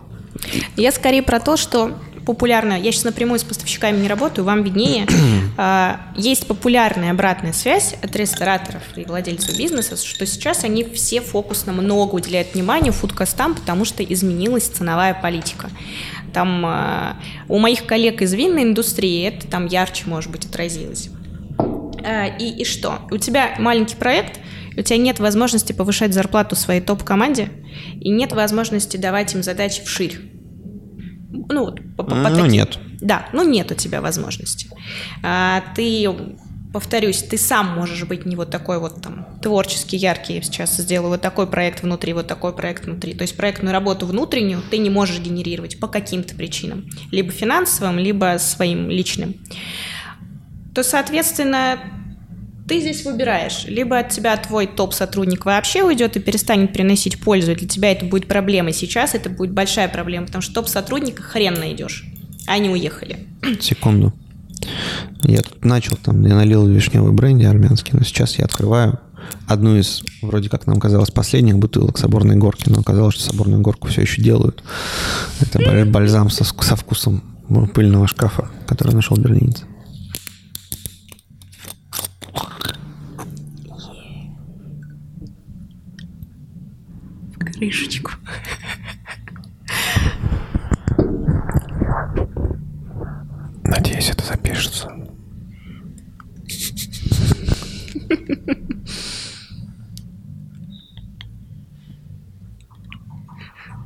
Я скорее про то, что популярная, я сейчас напрямую с поставщиками не работаю, вам виднее, а, есть популярная обратная связь от рестораторов и владельцев бизнеса, что сейчас они все фокусно много уделяют внимания фудкастам, потому что изменилась ценовая политика. Там э, у моих коллег из винной индустрии это там ярче, может быть, отразилось. Э, и, и что? У тебя маленький проект, у тебя нет возможности повышать зарплату своей топ-команде, и нет возможности давать им задачи вширь. Ну, вот, по, по, по ну, нет. Да, ну нет у тебя возможности. А, ты повторюсь, ты сам можешь быть не вот такой вот там творческий, яркий, я сейчас сделаю вот такой проект внутри, вот такой проект внутри. То есть проектную работу внутреннюю ты не можешь генерировать по каким-то причинам, либо финансовым, либо своим личным. То, соответственно, ты здесь выбираешь. Либо от тебя твой топ-сотрудник вообще уйдет и перестанет приносить пользу, и для тебя это будет проблема. Сейчас это будет большая проблема, потому что топ-сотрудника хрен найдешь. Они уехали. Секунду. Я тут начал, там, я налил вишневый бренди армянский, но сейчас я открываю одну из, вроде как нам казалось, последних бутылок соборной горки, но оказалось, что соборную горку все еще делают. Это бальзам со, со вкусом пыльного шкафа, который нашел берлинец. Крышечку. Надеюсь, это запишется.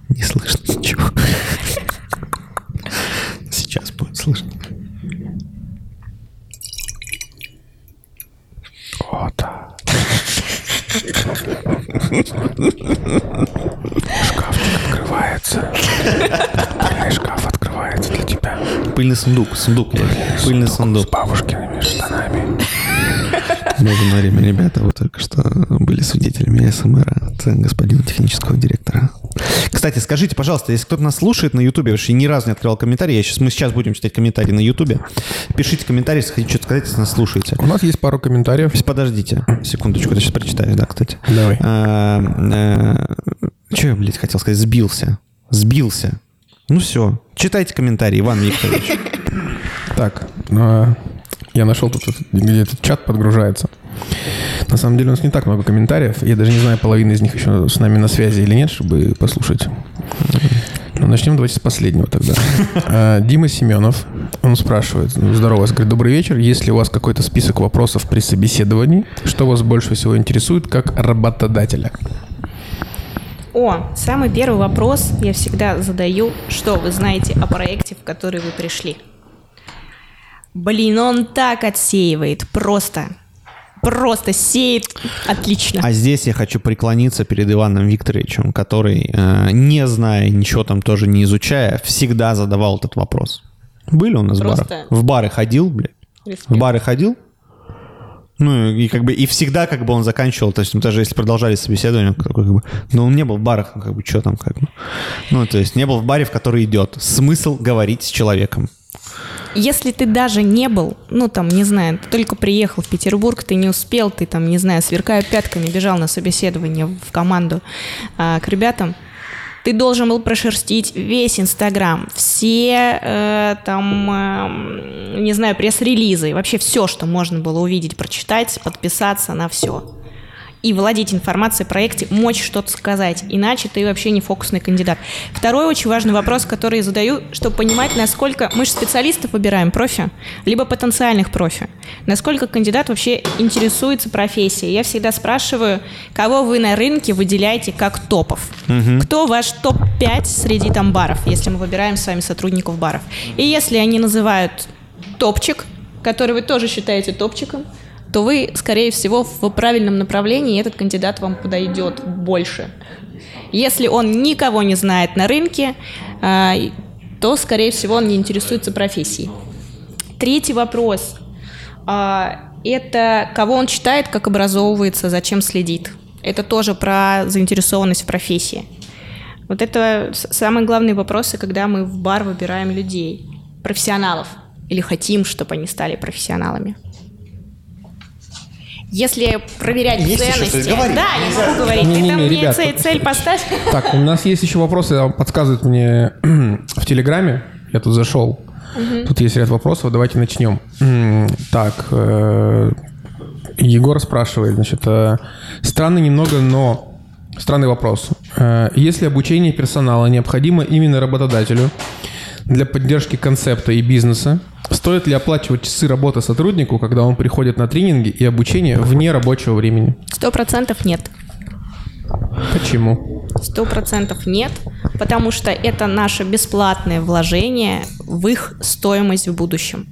Не слышно ничего. Сейчас будет слышно. Да. Шкафчик открывается. Шкаф открывается для тебя. Пыльный сундук, сундук. Пыльный, пыльный сундук. С бабушкиными штанами. Боже Мария, ребята, вы только что были свидетелями СМР от господина технического директора. Кстати, скажите, пожалуйста, если кто-то нас слушает на Ютубе, вообще ни разу не открывал комментарий, я сейчас, мы сейчас будем читать комментарии на Ютубе. Пишите комментарии, если хотите что-то сказать, если нас слушаете. У нас есть пару комментариев. Подождите, секундочку, ты сейчас прочитаешь, да, кстати. Давай. А, а, что я, блядь, хотел сказать? Сбился. Сбился. Ну все, читайте комментарии, Иван Викторович. Так, а, я нашел тут, где этот чат подгружается. На самом деле у нас не так много комментариев. Я даже не знаю, половина из них еще с нами на связи или нет, чтобы послушать. Ну, начнем давайте с последнего тогда. А, Дима Семенов, он спрашивает, ну, здорово, говорит, добрый вечер, есть ли у вас какой-то список вопросов при собеседовании? Что вас больше всего интересует как работодателя? О, самый первый вопрос я всегда задаю, что вы знаете о проекте, в который вы пришли? Блин, он так отсеивает, просто просто сеет отлично. А здесь я хочу преклониться перед Иваном Викторовичем, который, э, не зная ничего там тоже не изучая, всегда задавал этот вопрос. Были у нас просто... бары? В бары ходил, блядь? Респект. В бары ходил? Ну, и как бы, и всегда как бы он заканчивал, то есть, ну, даже если продолжали собеседование, как, как бы, но он не был в барах, ну, как бы, что там, как бы. Ну, то есть, не был в баре, в который идет. Смысл говорить с человеком. Если ты даже не был, ну там, не знаю, ты только приехал в Петербург, ты не успел, ты там, не знаю, сверкая пятками, бежал на собеседование в команду а, к ребятам, ты должен был прошерстить весь Инстаграм, все э, там, э, не знаю, пресс-релизы, вообще все, что можно было увидеть, прочитать, подписаться на все и владеть информацией о проекте, мочь что-то сказать, иначе ты вообще не фокусный кандидат. Второй очень важный вопрос, который я задаю, чтобы понимать, насколько мы же специалистов выбираем профи, либо потенциальных профи, насколько кандидат вообще интересуется профессией. Я всегда спрашиваю, кого вы на рынке выделяете как топов. Угу. Кто ваш топ-5 среди там баров, если мы выбираем с вами сотрудников баров. И если они называют топчик, который вы тоже считаете топчиком, то вы, скорее всего, в правильном направлении, этот кандидат вам подойдет больше. Если он никого не знает на рынке, а, то, скорее всего, он не интересуется профессией. Третий вопрос. А, это кого он читает, как образовывается, зачем следит. Это тоже про заинтересованность в профессии. Вот это самые главные вопросы, когда мы в бар выбираем людей, профессионалов, или хотим, чтобы они стали профессионалами. Если проверять есть ценности... Говори. Да, я могу говорить. Не, Ты не, там не, ребят, цель, цель поставь. Так, у нас есть еще вопросы, подсказывают мне в Телеграме. Я тут зашел. Угу. Тут есть ряд вопросов, давайте начнем. Так, э, Егор спрашивает, значит, э, странный немного, но странный вопрос. Э, если обучение персонала необходимо именно работодателю для поддержки концепта и бизнеса, Стоит ли оплачивать часы работы сотруднику, когда он приходит на тренинги и обучение вне рабочего времени? Сто процентов нет. Почему? Сто процентов нет, потому что это наше бесплатное вложение в их стоимость в будущем.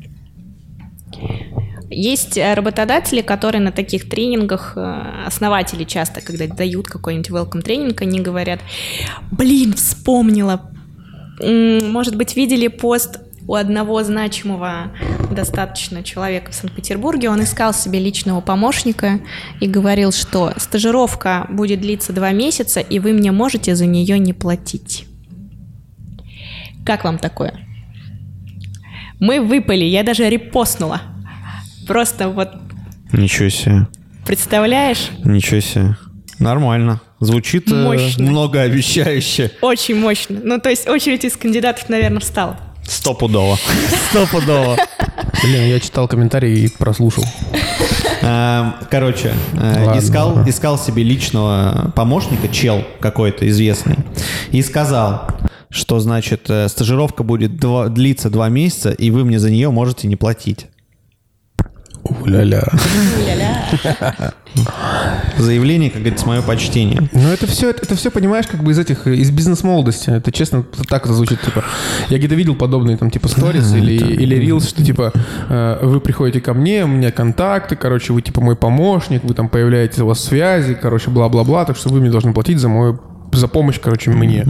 Есть работодатели, которые на таких тренингах, э, основатели часто, когда дают какой-нибудь welcome тренинг, они говорят, блин, вспомнила, может быть, видели пост у одного значимого достаточно человека в Санкт-Петербурге. Он искал себе личного помощника и говорил, что стажировка будет длиться два месяца, и вы мне можете за нее не платить. Как вам такое? Мы выпали, я даже репостнула. Просто вот... Ничего себе. Представляешь? Ничего себе. Нормально. Звучит э, мощно. многообещающе. Очень мощно. Ну, то есть очередь из кандидатов, наверное, встала. Стопудово. Стопудово. Блин, я читал комментарии и прослушал. Эм, короче, э, искал, искал себе личного помощника, чел какой-то известный, и сказал, что, значит, э, стажировка будет длиться два месяца, и вы мне за нее можете не платить. Уля-ля. Заявление, как говорится, мое почтение. Ну, это все, это, это все, понимаешь, как бы из этих, из бизнес-молодости. Это, честно, так это звучит, типа, я где-то видел подобные, там, типа, сторис или, или рилс, что, типа, э, вы приходите ко мне, у меня контакты, короче, вы, типа, мой помощник, вы там появляетесь, у вас связи, короче, бла-бла-бла, так что вы мне должны платить за мою за помощь, короче, мне.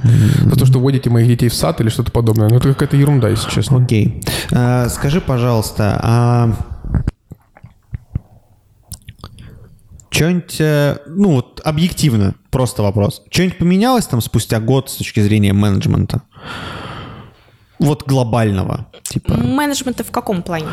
За то, что вводите моих детей в сад или что-то подобное. Ну, это какая-то ерунда, если честно. Окей. Okay. А, скажи, пожалуйста, а Что-нибудь, э, ну вот объективно, просто вопрос. Что-нибудь поменялось там спустя год с точки зрения менеджмента? Вот глобального, типа. Менеджмента в каком плане?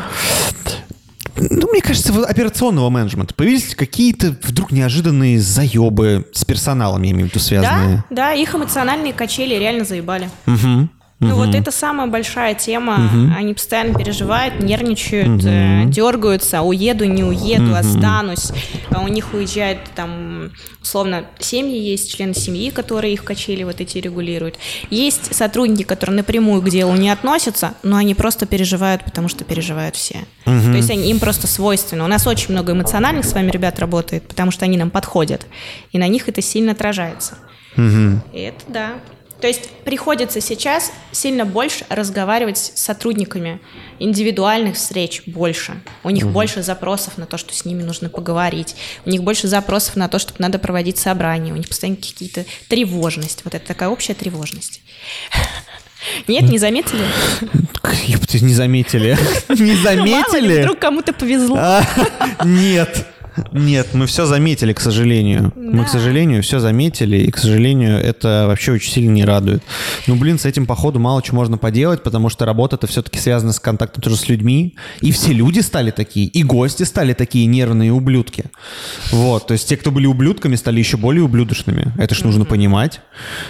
Ну, мне кажется, операционного менеджмента. Появились какие-то вдруг неожиданные заебы с персоналом, я имею в виду, связанные. Да, да, их эмоциональные качели реально заебали. Угу. Ну угу. вот это самая большая тема. Угу. Они постоянно переживают, нервничают, угу. э, дергаются, уеду, не уеду, угу. останусь. А у них уезжают там, условно, семьи есть, члены семьи, которые их качели вот эти регулируют. Есть сотрудники, которые напрямую к делу не относятся, но они просто переживают, потому что переживают все. Угу. То есть они, им просто свойственно. У нас очень много эмоциональных с вами ребят работает, потому что они нам подходят. И на них это сильно отражается. Угу. И это да. То есть приходится сейчас сильно больше разговаривать с сотрудниками, индивидуальных встреч больше. У них угу. больше запросов на то, что с ними нужно поговорить. У них больше запросов на то, чтобы надо проводить собрания. У них постоянно какие-то тревожность. Вот это такая общая тревожность. Нет, не заметили? Не заметили. Не заметили? Вдруг кому-то повезло. А, нет. Нет, мы все заметили, к сожалению. Да. Мы, к сожалению, все заметили, и, к сожалению, это вообще очень сильно не радует. Ну, блин, с этим, походу, мало чего можно поделать, потому что работа-то все-таки связана с контактом тоже с людьми, и все люди стали такие, и гости стали такие нервные ублюдки. Вот, то есть те, кто были ублюдками, стали еще более ублюдочными. Это ж нужно понимать.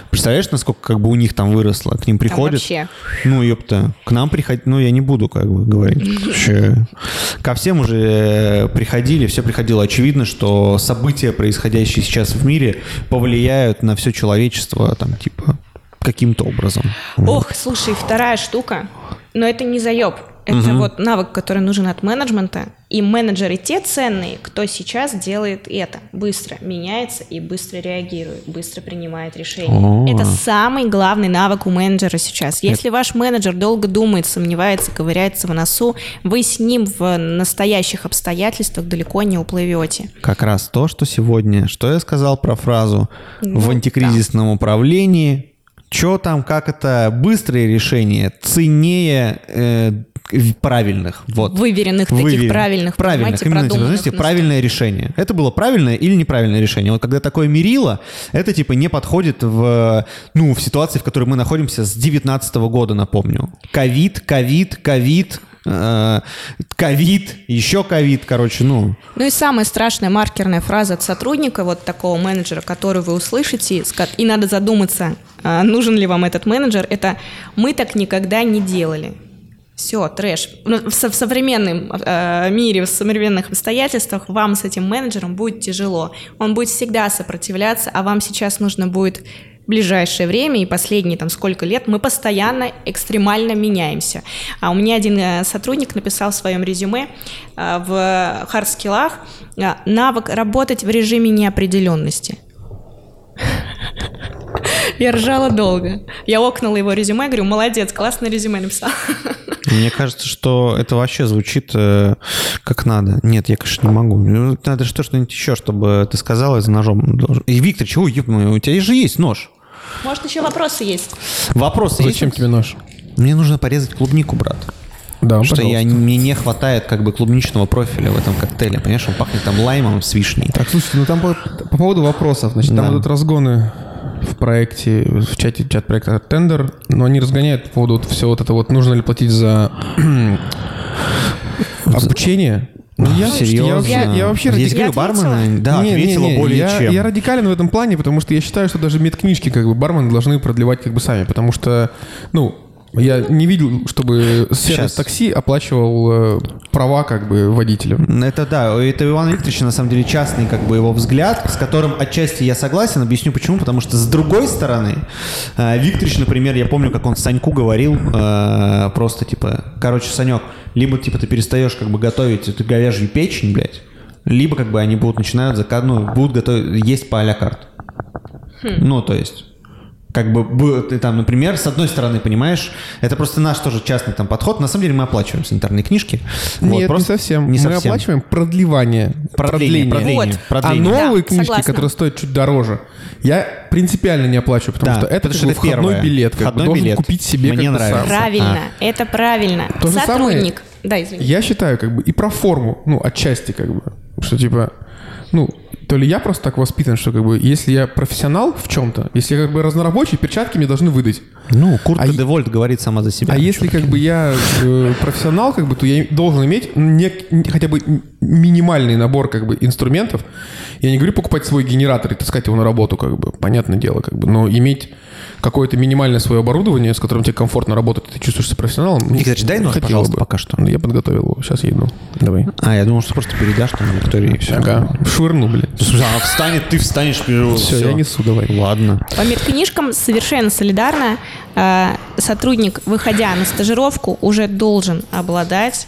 Представляешь, насколько как бы у них там выросло? К ним приходят... Вообще. Ну, ёпта, к нам приходить... Ну, я не буду как бы говорить. Ко всем уже э, приходили, все приходило видел, очевидно, что события, происходящие сейчас в мире, повлияют на все человечество, там, типа, каким-то образом. Ох, слушай, вторая штука, но это не заеб. Это угу. вот навык, который нужен от менеджмента. И менеджеры те ценные, кто сейчас делает это. Быстро меняется и быстро реагирует, быстро принимает решения. Это самый главный навык у менеджера сейчас. Если ваш менеджер долго думает, сомневается, ковыряется в носу, вы с ним в настоящих обстоятельствах далеко не уплывете. Как раз то, что сегодня, что я сказал про фразу Ну, в антикризисном управлении, что там, как это, быстрые решения ценнее э, правильных. Вот. Выверенных таких, Выверен- правильных, правильных, именно наст- правильное решение. Это было правильное или неправильное решение. Вот когда такое мерило, это типа не подходит в, ну, в ситуации, в которой мы находимся с 19 года, напомню. Ковид, ковид, ковид, ковид, еще ковид, короче, ну. Ну и самая страшная маркерная фраза от сотрудника, вот такого менеджера, которую вы услышите, и надо задуматься, а, нужен ли вам этот менеджер, это «мы так никогда не делали». Все, трэш. Ну, В, со- в современном э, мире, в современных обстоятельствах вам с этим менеджером будет тяжело. Он будет всегда сопротивляться, а вам сейчас нужно будет ближайшее время и последние там сколько лет мы постоянно экстремально меняемся. А у меня один э, сотрудник написал в своем резюме э, в хардскиллах э, навык работать в режиме неопределенности. Я ржала долго. Я окнула его резюме, говорю, молодец, классное резюме написал. Мне кажется, что это вообще звучит э, как надо. Нет, я, конечно, не могу. Ну, Надо что что-нибудь еще, чтобы ты сказала за ножом. И, Виктор, чего, твою, у тебя же есть нож. Может, еще вопросы есть? Вопросы есть? Зачем тебе нож? Мне нужно порезать клубнику, брат. Да, Потому что я, мне не хватает как бы клубничного профиля в этом коктейле. Понимаешь, он пахнет там лаймом с вишней. Так, слушайте, ну там по, по поводу вопросов, значит, там Да. идут разгоны в проекте, в чате, чат проекта Тендер, но они разгоняют по поводу вот всего вот этого, вот нужно ли платить за обучение. Ну, я, вообще, Серьезно? я вообще Я радик- тебе говорю, ответила? бармены, да, Не, не, ответила не, более я, чем. я радикален в этом плане, потому что я считаю, что даже медкнижки как бы бармены должны продлевать как бы сами, потому что, ну, я не видел, чтобы сервис Сейчас. такси оплачивал э, права как бы водителям. Это да, это у Ивана Викторовича на самом деле частный как бы его взгляд, с которым отчасти я согласен, объясню почему, потому что с другой стороны, э, Викторович, например, я помню, как он Саньку говорил, э, просто типа, короче, Санек, либо типа ты перестаешь как бы готовить эту говяжью печень, блядь, либо как бы они будут начинают заказ, ну, будут готовить, есть по а карт. Ну, то есть как бы бы- ты там, например, с одной стороны, понимаешь, это просто наш тоже частный там подход. На самом деле мы оплачиваем санитарные книжки. Вот, Нет, просто не совсем. Не Мы совсем. оплачиваем продлевание. Продление, продление, Вот. продление. А новые книжки, согласна. которые стоят чуть дороже, я принципиально не оплачиваю, потому Да, что это, потому что бы это входной первое. билет. Как бы, Входной должен билет. купить себе Мне как бы нравится. сам. Правильно, это правильно. То же самое- Сотрудник. Да, извини. Я считаю, как бы, и про форму, ну, отчасти, как бы, что, типа, ну, то ли я просто так воспитан, что, как бы, если я профессионал в чем-то, если я, как бы, разнорабочий, перчатки мне должны выдать. Ну, Куртка А де Вольт говорит сама за себя. А если как бы я э, профессионал, как бы, то я должен иметь нек- хотя бы минимальный набор как бы инструментов. Я не говорю покупать свой генератор и таскать его на работу, как бы, понятное дело, как бы, но иметь какое-то минимальное свое оборудование, с которым тебе комфортно работать, ты чувствуешь себя профессионалом. ну, Игорь, дай нож, хотелось пожалуйста, бы. пока что. Я подготовил его, сейчас я иду. Давай. А, я думал, что просто передашь там Виктории и все. Ага. Швырну, блин. А встанет, ты встанешь. Все, я несу, давай. Ладно. По медкнижкам совершенно солидарно. Э, Сотрудник, выходя на стажировку, уже должен обладать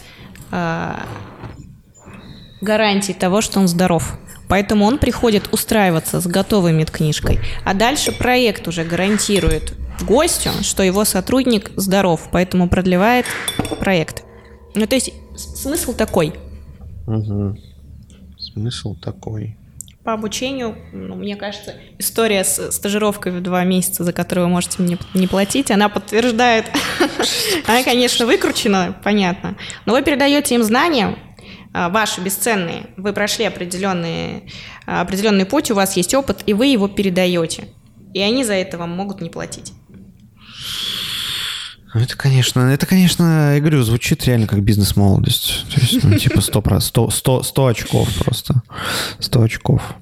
э, гарантией того, что он здоров. Поэтому он приходит устраиваться с готовой медкнижкой. А дальше проект уже гарантирует гостю, что его сотрудник здоров, поэтому продлевает проект. Ну, то есть смысл такой. Смысл такой. По обучению, ну, мне кажется, история с стажировкой в два месяца, за которую вы можете мне не платить, она подтверждает. Она, конечно, выкручена, понятно. Но вы передаете им знания, ваши бесценные. Вы прошли определенный, а, определенный путь, у вас есть опыт, и вы его передаете. И они за это вам могут не платить. Ну, Это, конечно, это, конечно, я говорю, звучит реально как бизнес-молодость. То есть, ну, типа 100, про- 100, 100, 100 очков просто. 100 очков.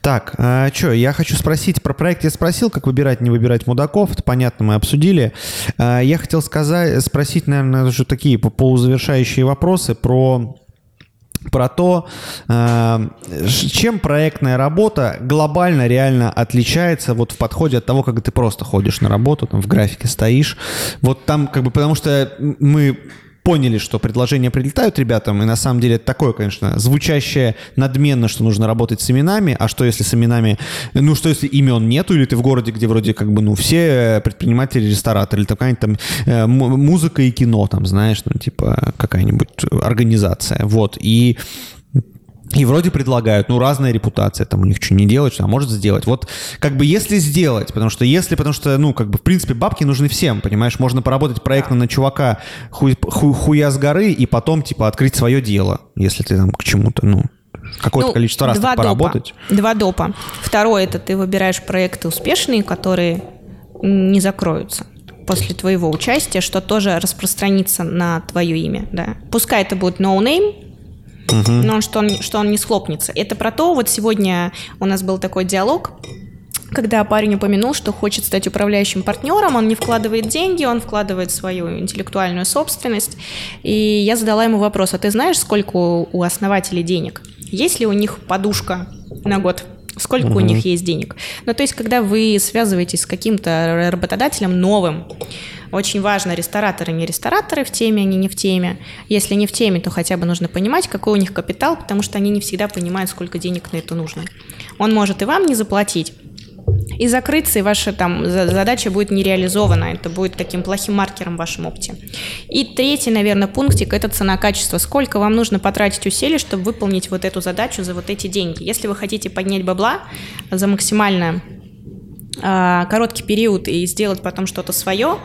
Так, а что, я хочу спросить про проект. Я спросил, как выбирать, не выбирать мудаков. Это понятно, мы обсудили. А, Я хотел сказать, спросить, наверное, уже такие по- полузавершающие вопросы про про то, э, чем проектная работа глобально реально отличается вот в подходе от того, как ты просто ходишь на работу, там в графике стоишь. Вот там как бы, потому что мы поняли, что предложения прилетают ребятам, и на самом деле это такое, конечно, звучащее надменно, что нужно работать с именами, а что если с именами, ну что если имен нету, или ты в городе, где вроде как бы, ну, все предприниматели, рестораторы, или какая-нибудь там э, музыка и кино, там, знаешь, ну, типа какая-нибудь организация, вот, и и вроде предлагают, ну, разная репутация, там у них что не делать, что а может сделать. Вот как бы если сделать, потому что если, потому что, ну, как бы, в принципе, бабки нужны всем, понимаешь, можно поработать проектно на чувака хуй, хуй, хуя с горы и потом, типа, открыть свое дело, если ты там к чему-то, ну, какое-то ну, количество раз два поработать. Допа. Два допа. Второе, это ты выбираешь проекты успешные, которые не закроются после твоего участия, что тоже распространится на твое имя, да. Пускай это будет no name, угу. но что он, что он не схлопнется. Это про то, вот сегодня у нас был такой диалог, когда парень упомянул, что хочет стать управляющим партнером, он не вкладывает деньги, он вкладывает свою интеллектуальную собственность. И я задала ему вопрос, а ты знаешь, сколько у основателей денег? Есть ли у них подушка на год? Сколько угу. у них есть денег? Ну, то есть, когда вы связываетесь с каким-то работодателем новым, очень важно, рестораторы, не рестораторы в теме, они не в теме. Если не в теме, то хотя бы нужно понимать, какой у них капитал, потому что они не всегда понимают, сколько денег на это нужно. Он может и вам не заплатить, и закрыться, и ваша там задача будет не реализована. Это будет таким плохим маркером в вашем опыте. И третий, наверное, пунктик – это цена-качество. Сколько вам нужно потратить усилий, чтобы выполнить вот эту задачу за вот эти деньги. Если вы хотите поднять бабла за максимально э, короткий период и сделать потом что-то свое,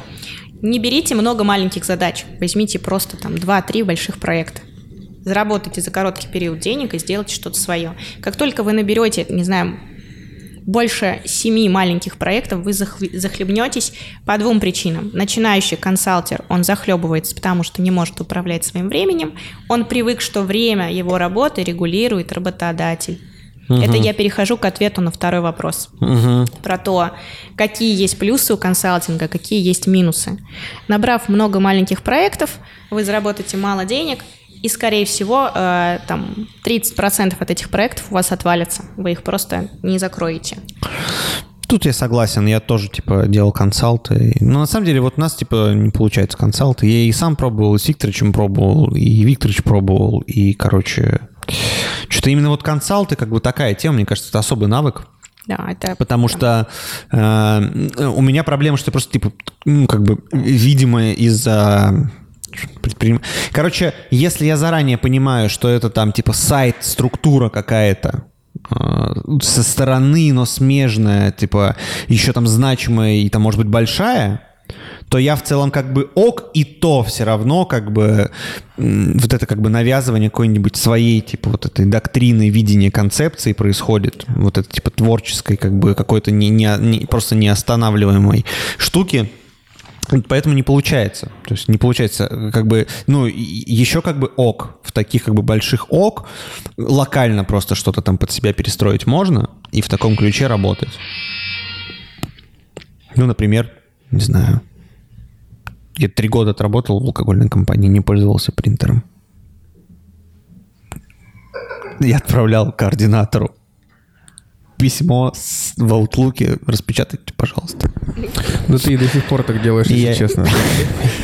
не берите много маленьких задач. Возьмите просто там 2-3 больших проекта заработайте за короткий период денег и сделайте что-то свое. Как только вы наберете, не знаю, больше семи маленьких проектов вы захлебнетесь по двум причинам. Начинающий консалтер, он захлебывается, потому что не может управлять своим временем. Он привык, что время его работы регулирует работодатель. Угу. Это я перехожу к ответу на второй вопрос. Угу. Про то, какие есть плюсы у консалтинга, какие есть минусы. Набрав много маленьких проектов, вы заработаете мало денег – и, скорее всего, э, там 30% от этих проектов у вас отвалятся. Вы их просто не закроете. Тут я согласен, я тоже, типа, делал консалты. Но на самом деле вот у нас, типа, не получается консалты. Я и сам пробовал, и с Викторовичем пробовал, и Викторович пробовал, и, короче... Что-то именно вот консалты, как бы такая тема, мне кажется, это особый навык. Да, это... Потому что э, у меня проблема, что просто, типа, ну, как бы, видимо, из-за предприним... Короче, если я заранее понимаю, что это там типа сайт, структура какая-то, а, со стороны, но смежная, типа еще там значимая и там может быть большая, то я в целом как бы ок, и то все равно как бы вот это как бы навязывание какой-нибудь своей типа вот этой доктрины, видения концепции происходит, вот это типа творческой как бы какой-то не, не, не, просто неостанавливаемой штуки, Поэтому не получается. То есть не получается, как бы, ну, еще как бы ок. В таких как бы больших ок локально просто что-то там под себя перестроить можно и в таком ключе работать. Ну, например, не знаю, я три года отработал в алкогольной компании, не пользовался принтером. Я отправлял координатору письмо в Outlook распечатайте, пожалуйста. Ну ты до сих пор так делаешь, если я, честно.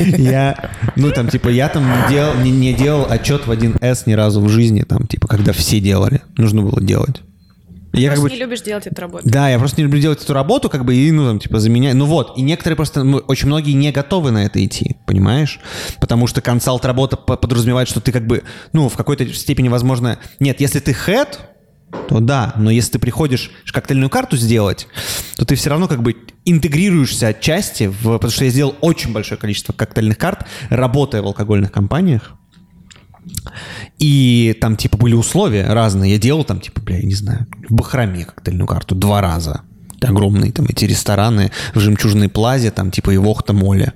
Я, ну там, типа, я там не делал, не, не делал отчет в 1С ни разу в жизни, там, типа, когда все делали. Нужно было делать. Я просто как бы, не любишь делать эту работу. Да, я просто не люблю делать эту работу, как бы, и, ну, там, типа, заменять. Ну вот, и некоторые просто, ну, очень многие не готовы на это идти, понимаешь? Потому что консалт работа подразумевает, что ты как бы, ну, в какой-то степени, возможно... Нет, если ты head, то да, но если ты приходишь коктейльную карту сделать, то ты все равно как бы интегрируешься отчасти, в, потому что я сделал очень большое количество коктейльных карт, работая в алкогольных компаниях, и там, типа, были условия разные. Я делал там, типа, бля, я не знаю, в Бахраме коктейльную карту два раза огромные там эти рестораны в Жемчужной Плазе, там типа и Вохта Моле.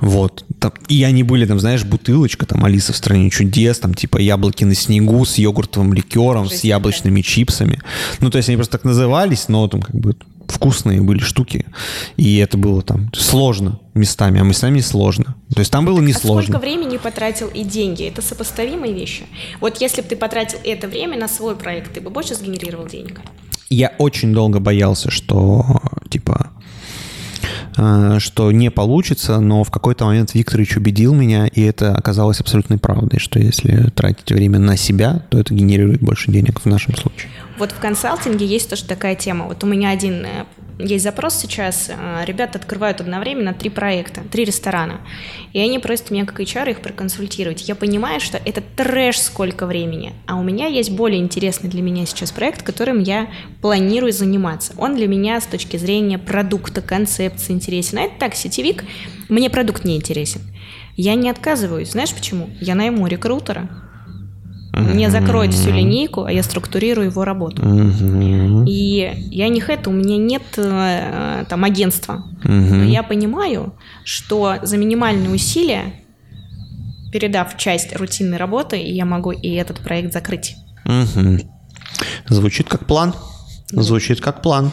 Вот. Там, и они были там, знаешь, бутылочка, там Алиса в стране чудес, там типа яблоки на снегу с йогуртовым ликером, Жизнь с яблочными чипсами. Ну, то есть они просто так назывались, но там как бы вкусные были штуки. И это было там сложно местами, а местами сложно. То есть там было не а сколько времени потратил и деньги? Это сопоставимые вещи? Вот если бы ты потратил это время на свой проект, ты бы больше сгенерировал денег? Я очень долго боялся, что, типа, э, что не получится, но в какой-то момент Викторович убедил меня, и это оказалось абсолютной правдой, что если тратить время на себя, то это генерирует больше денег в нашем случае. Вот в консалтинге есть тоже такая тема. Вот у меня один э, есть запрос сейчас. Э, ребята открывают одновременно три проекта, три ресторана. И они просят меня как HR их проконсультировать. Я понимаю, что это трэш сколько времени. А у меня есть более интересный для меня сейчас проект, которым я планирую заниматься. Он для меня с точки зрения продукта, концепции интересен. А это так, сетевик, мне продукт не интересен. Я не отказываюсь. Знаешь почему? Я найму рекрутера, мне закроют всю линейку, а я структурирую его работу. И я не это, у меня нет э, там агентства. Но я понимаю, что за минимальные усилия, передав часть рутинной работы, я могу и этот проект закрыть. Звучит как план. Звучит как план.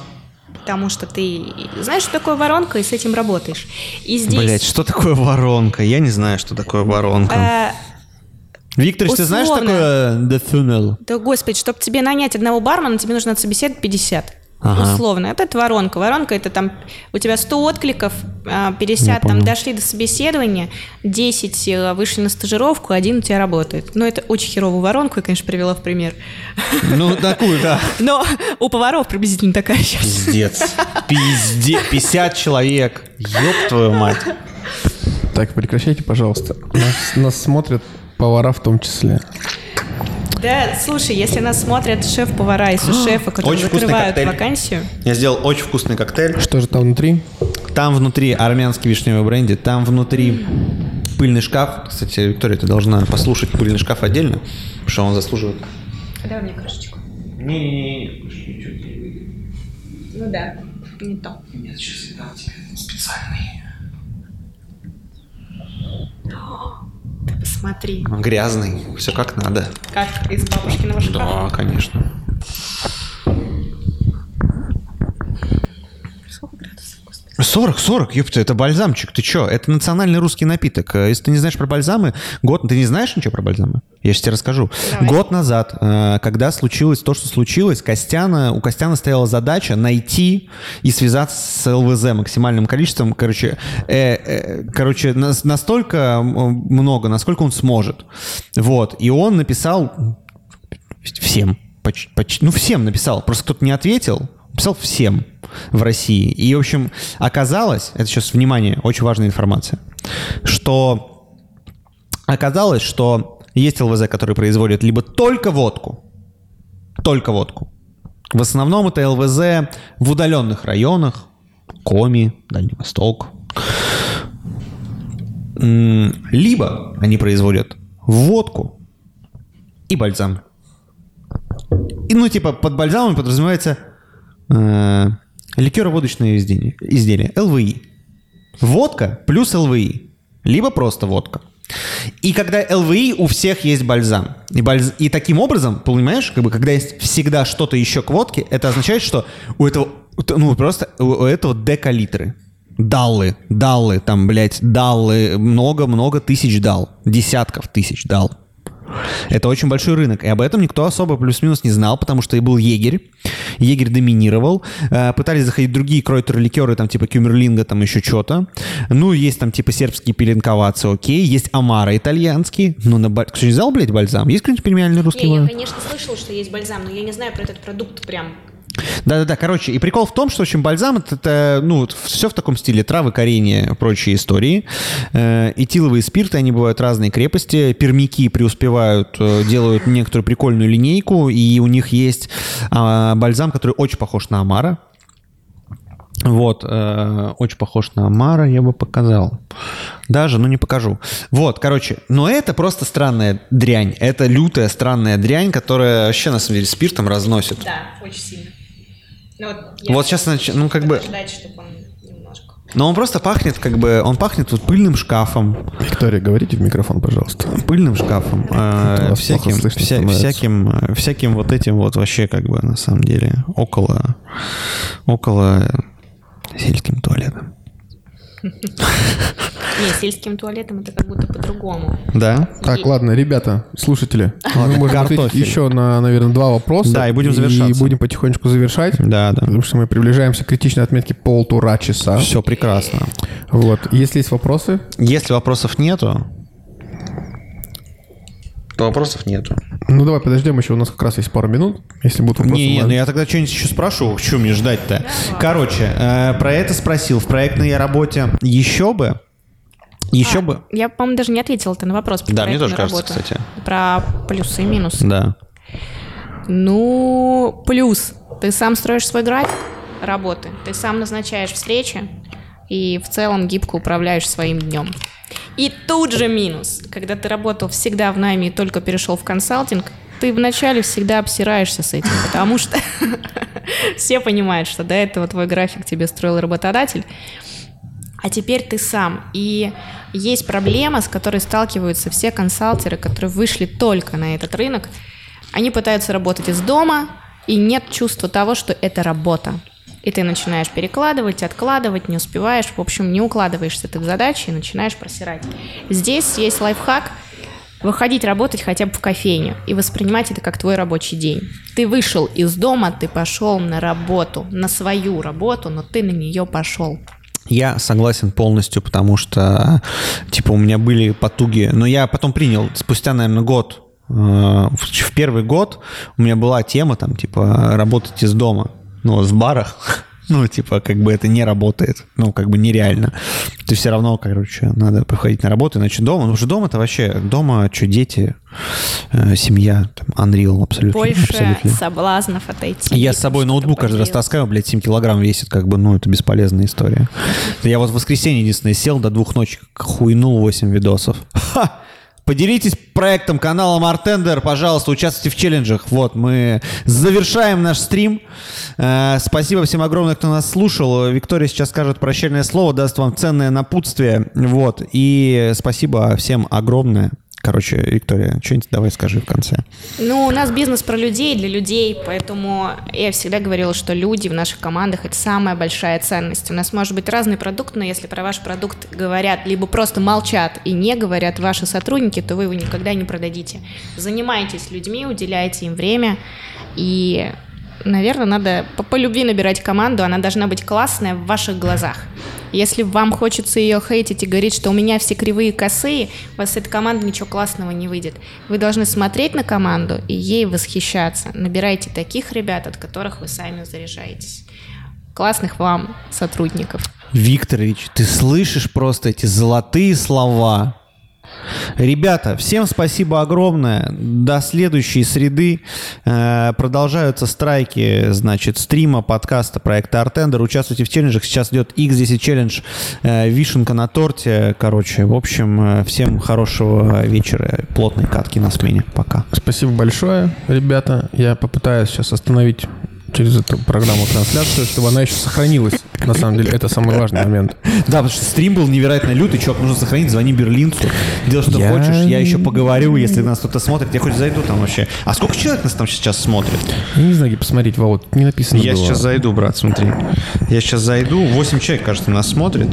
Потому что ты знаешь, что такое воронка, и с этим работаешь. И здесь... Блять, что такое воронка? Я не знаю, что такое воронка. Э, Виктор, ты знаешь, такое the funnel? Да, господи, чтобы тебе нанять одного бармена, тебе нужно собеседовать 50. Ага. Условно. Это, это воронка. Воронка это там у тебя 100 откликов, 50 а, там дошли до собеседования, 10 э, вышли на стажировку, один у тебя работает. Ну, это очень херовую воронку, я, конечно, привела в пример. Ну, такую, да. Но у поваров приблизительно такая сейчас. Пиздец. Пиздец. 50 человек. Ёб твою мать. Так, прекращайте, пожалуйста. Нас, нас смотрят повара в том числе. Да, слушай, если нас смотрят шеф-повара и сушефы, которые очень закрывают вакансию. Я сделал очень вкусный коктейль. Что же там внутри? Там внутри армянский вишневый бренди, там внутри пыльный шкаф. Кстати, Виктория, ты должна послушать пыльный шкаф отдельно, потому что он заслуживает. Давай мне крышечку. Не-не-не, Ну да, не то. Нет, сейчас я дам тебе специальный. Смотри. Грязный, все как надо. Как из бабушкиного шкафа? Да, конечно. 40, 40, ёпта, это бальзамчик. Ты чё? Это национальный русский напиток. Э, если ты не знаешь про бальзамы, год... Ты не знаешь ничего про бальзамы? Я сейчас тебе расскажу. Давай. Год назад, э, когда случилось то, что случилось, Костяна, у Костяна стояла задача найти и связаться с ЛВЗ максимальным количеством. Короче, э, э, короче настолько много, насколько он сможет. Вот. И он написал всем. Почти, почти, ну, всем написал. Просто кто-то не ответил. Писал всем в России. И, в общем, оказалось, это сейчас, внимание, очень важная информация, что оказалось, что есть ЛВЗ, которые производят либо только водку, только водку. В основном это ЛВЗ в удаленных районах, Коми, Дальний Восток. Либо они производят водку и бальзам. И, ну, типа, под бальзамом подразумевается э, ликероводочные изделия, изделия, ЛВИ. Водка плюс ЛВИ, либо просто водка. И когда ЛВИ, у всех есть бальзам. И, бальз... и таким образом, понимаешь, как бы, когда есть всегда что-то еще к водке, это означает, что у этого, ну, просто у этого декалитры. Даллы, даллы, там, блядь, даллы, много-много тысяч дал, десятков тысяч дал. Это очень большой рынок, и об этом никто особо плюс-минус не знал, потому что и был егерь, егерь доминировал, э, пытались заходить другие кройтеры, ликеры, там типа Кюмерлинга, там еще что-то. Ну, есть там типа сербские пеленковаться, окей, есть Амара итальянский, но на... Кто не знал, блядь, бальзам? Есть кто-нибудь премиальный русский? Не, я, конечно, слышал, что есть бальзам, но я не знаю про этот продукт прям да-да-да, короче, и прикол в том, что, в общем, бальзам это, это ну, все в таком стиле, травы, коренья, прочие истории. Э, этиловые спирты, они бывают разной крепости, пермяки преуспевают, э, делают некоторую прикольную линейку, и у них есть э, бальзам, который очень похож на Амара, вот, э, очень похож на Амара, я бы показал. Даже, но не покажу. Вот, короче, но это просто странная дрянь. Это лютая странная дрянь, которая вообще, на самом деле, спиртом разносит. Да, очень сильно. Ну, вот, вот сейчас, ну, как бы... Ждать, чтобы он немножко... Но он просто пахнет, как бы, он пахнет вот пыльным шкафом. Виктория, говорите в микрофон, пожалуйста. Пыльным шафом. Э, всяким, вся, всяким, всяким вот этим вот вообще, как бы, на самом деле, около, около сельским туалетом. Не, сельским туалетом это как будто по-другому. Да? Так, ладно, ребята, слушатели, мы можем ответить еще на, наверное, два вопроса. Да, и будем завершаться. И будем потихонечку завершать. Да, да. Потому что мы приближаемся к критичной отметке полтора часа. Все прекрасно. Вот. Если есть вопросы, Если вопросов нету, то вопросов нету. ну давай подождем, еще у нас как раз есть пару минут. Если будут вопросы, Не, не, ну я тогда что-нибудь еще спрошу, что мне ждать-то? Короче, э, про это спросил. В проектной работе еще бы, еще А, бы, Я, по-моему, даже не ответила ты на вопрос. про Да, мне тоже проектную кажется, работу. кстати. Про плюсы и минусы. да. Ну, плюс. Ты сам строишь свой график работы, ты сам назначаешь встречи и в целом гибко управляешь своим днем. И тут же минус. Когда ты работал всегда в найме и только перешел в консалтинг, ты вначале всегда обсираешься с этим, потому что все понимают, что до этого твой график тебе строил работодатель, а теперь ты сам. И есть проблема, с которой сталкиваются все консалтеры, которые вышли только на этот рынок. Они пытаются работать из дома, и нет чувства того, что это работа. И ты начинаешь перекладывать, откладывать, не успеваешь, в общем, не укладываешься ты в задачи и начинаешь просирать. Здесь есть лайфхак выходить работать хотя бы в кофейню и воспринимать это как твой рабочий день. Ты вышел из дома, ты пошел на работу, на свою работу, но ты на нее пошел. Я согласен полностью, потому что, типа, у меня были потуги, но я потом принял, спустя, наверное, год, э, в первый год у меня была тема, там, типа, работать из дома, ну, в барах, ну, типа, как бы это не работает, ну, как бы нереально. Ты все равно, короче, надо приходить на работу, иначе дома, ну, уже дома это вообще, дома, что, дети, э, семья, там, Unreal абсолютно. Больше абсолютно. соблазнов отойти. Я с собой ноутбук каждый раз поделать. таскаю, блядь, 7 килограмм весит, как бы, ну, это бесполезная история. Я вот в воскресенье единственное сел до двух ночи, хуйнул 8 видосов. Ха! Поделитесь проектом канала Мартендер, пожалуйста, участвуйте в челленджах. Вот, мы завершаем наш стрим. Э, спасибо всем огромное, кто нас слушал. Виктория сейчас скажет прощальное слово, даст вам ценное напутствие. Вот, и спасибо всем огромное. Короче, Виктория, что-нибудь давай скажи в конце. Ну, у нас бизнес про людей, для людей, поэтому я всегда говорила, что люди в наших командах – это самая большая ценность. У нас может быть разный продукт, но если про ваш продукт говорят, либо просто молчат и не говорят ваши сотрудники, то вы его никогда не продадите. Занимайтесь людьми, уделяйте им время, и, наверное, надо по, по любви набирать команду, она должна быть классная в ваших глазах. Если вам хочется ее хейтить и говорить, что у меня все кривые косые, у вас с этой команды ничего классного не выйдет. Вы должны смотреть на команду и ей восхищаться. Набирайте таких ребят, от которых вы сами заряжаетесь. Классных вам сотрудников. Викторович, ты слышишь просто эти золотые слова? Ребята, всем спасибо огромное. До следующей среды э, продолжаются страйки, значит, стрима, подкаста проекта Артендер. Участвуйте в челленджах. Сейчас идет X10 челлендж, э, вишенка на торте. Короче, в общем, э, всем хорошего вечера. Плотной катки на смене. Пока. Спасибо большое, ребята. Я попытаюсь сейчас остановить через эту программу трансляцию, чтобы она еще сохранилась. На самом деле, это самый важный момент. Да, потому что стрим был невероятно лютый, чувак, нужно сохранить, звони берлинцу, делай, что Я- хочешь, я еще поговорю, если нас кто-то смотрит, я хоть зайду там вообще. А сколько человек нас там сейчас смотрит? Я не знаю, где посмотреть, Волод, не написано Я было. сейчас зайду, брат, смотри. Я сейчас зайду, 8 человек, кажется, нас смотрит.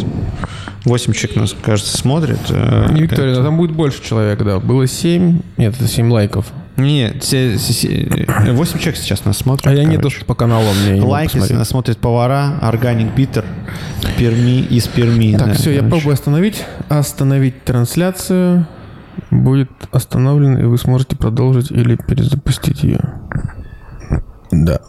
8 человек нас, кажется, смотрит. Э, Не, Виктория, там будет больше человек, да. Было 7, нет, это 7 лайков. Нет, все- все- все- 8 человек сейчас нас смотрят. А я не доступ по каналу, мне не могу Лайк, если нас смотрят повара, органик Питер, Перми из Перми. Так, да, все, я пробую остановить. Остановить трансляцию. Будет остановлена, и вы сможете продолжить или перезапустить ее. Да.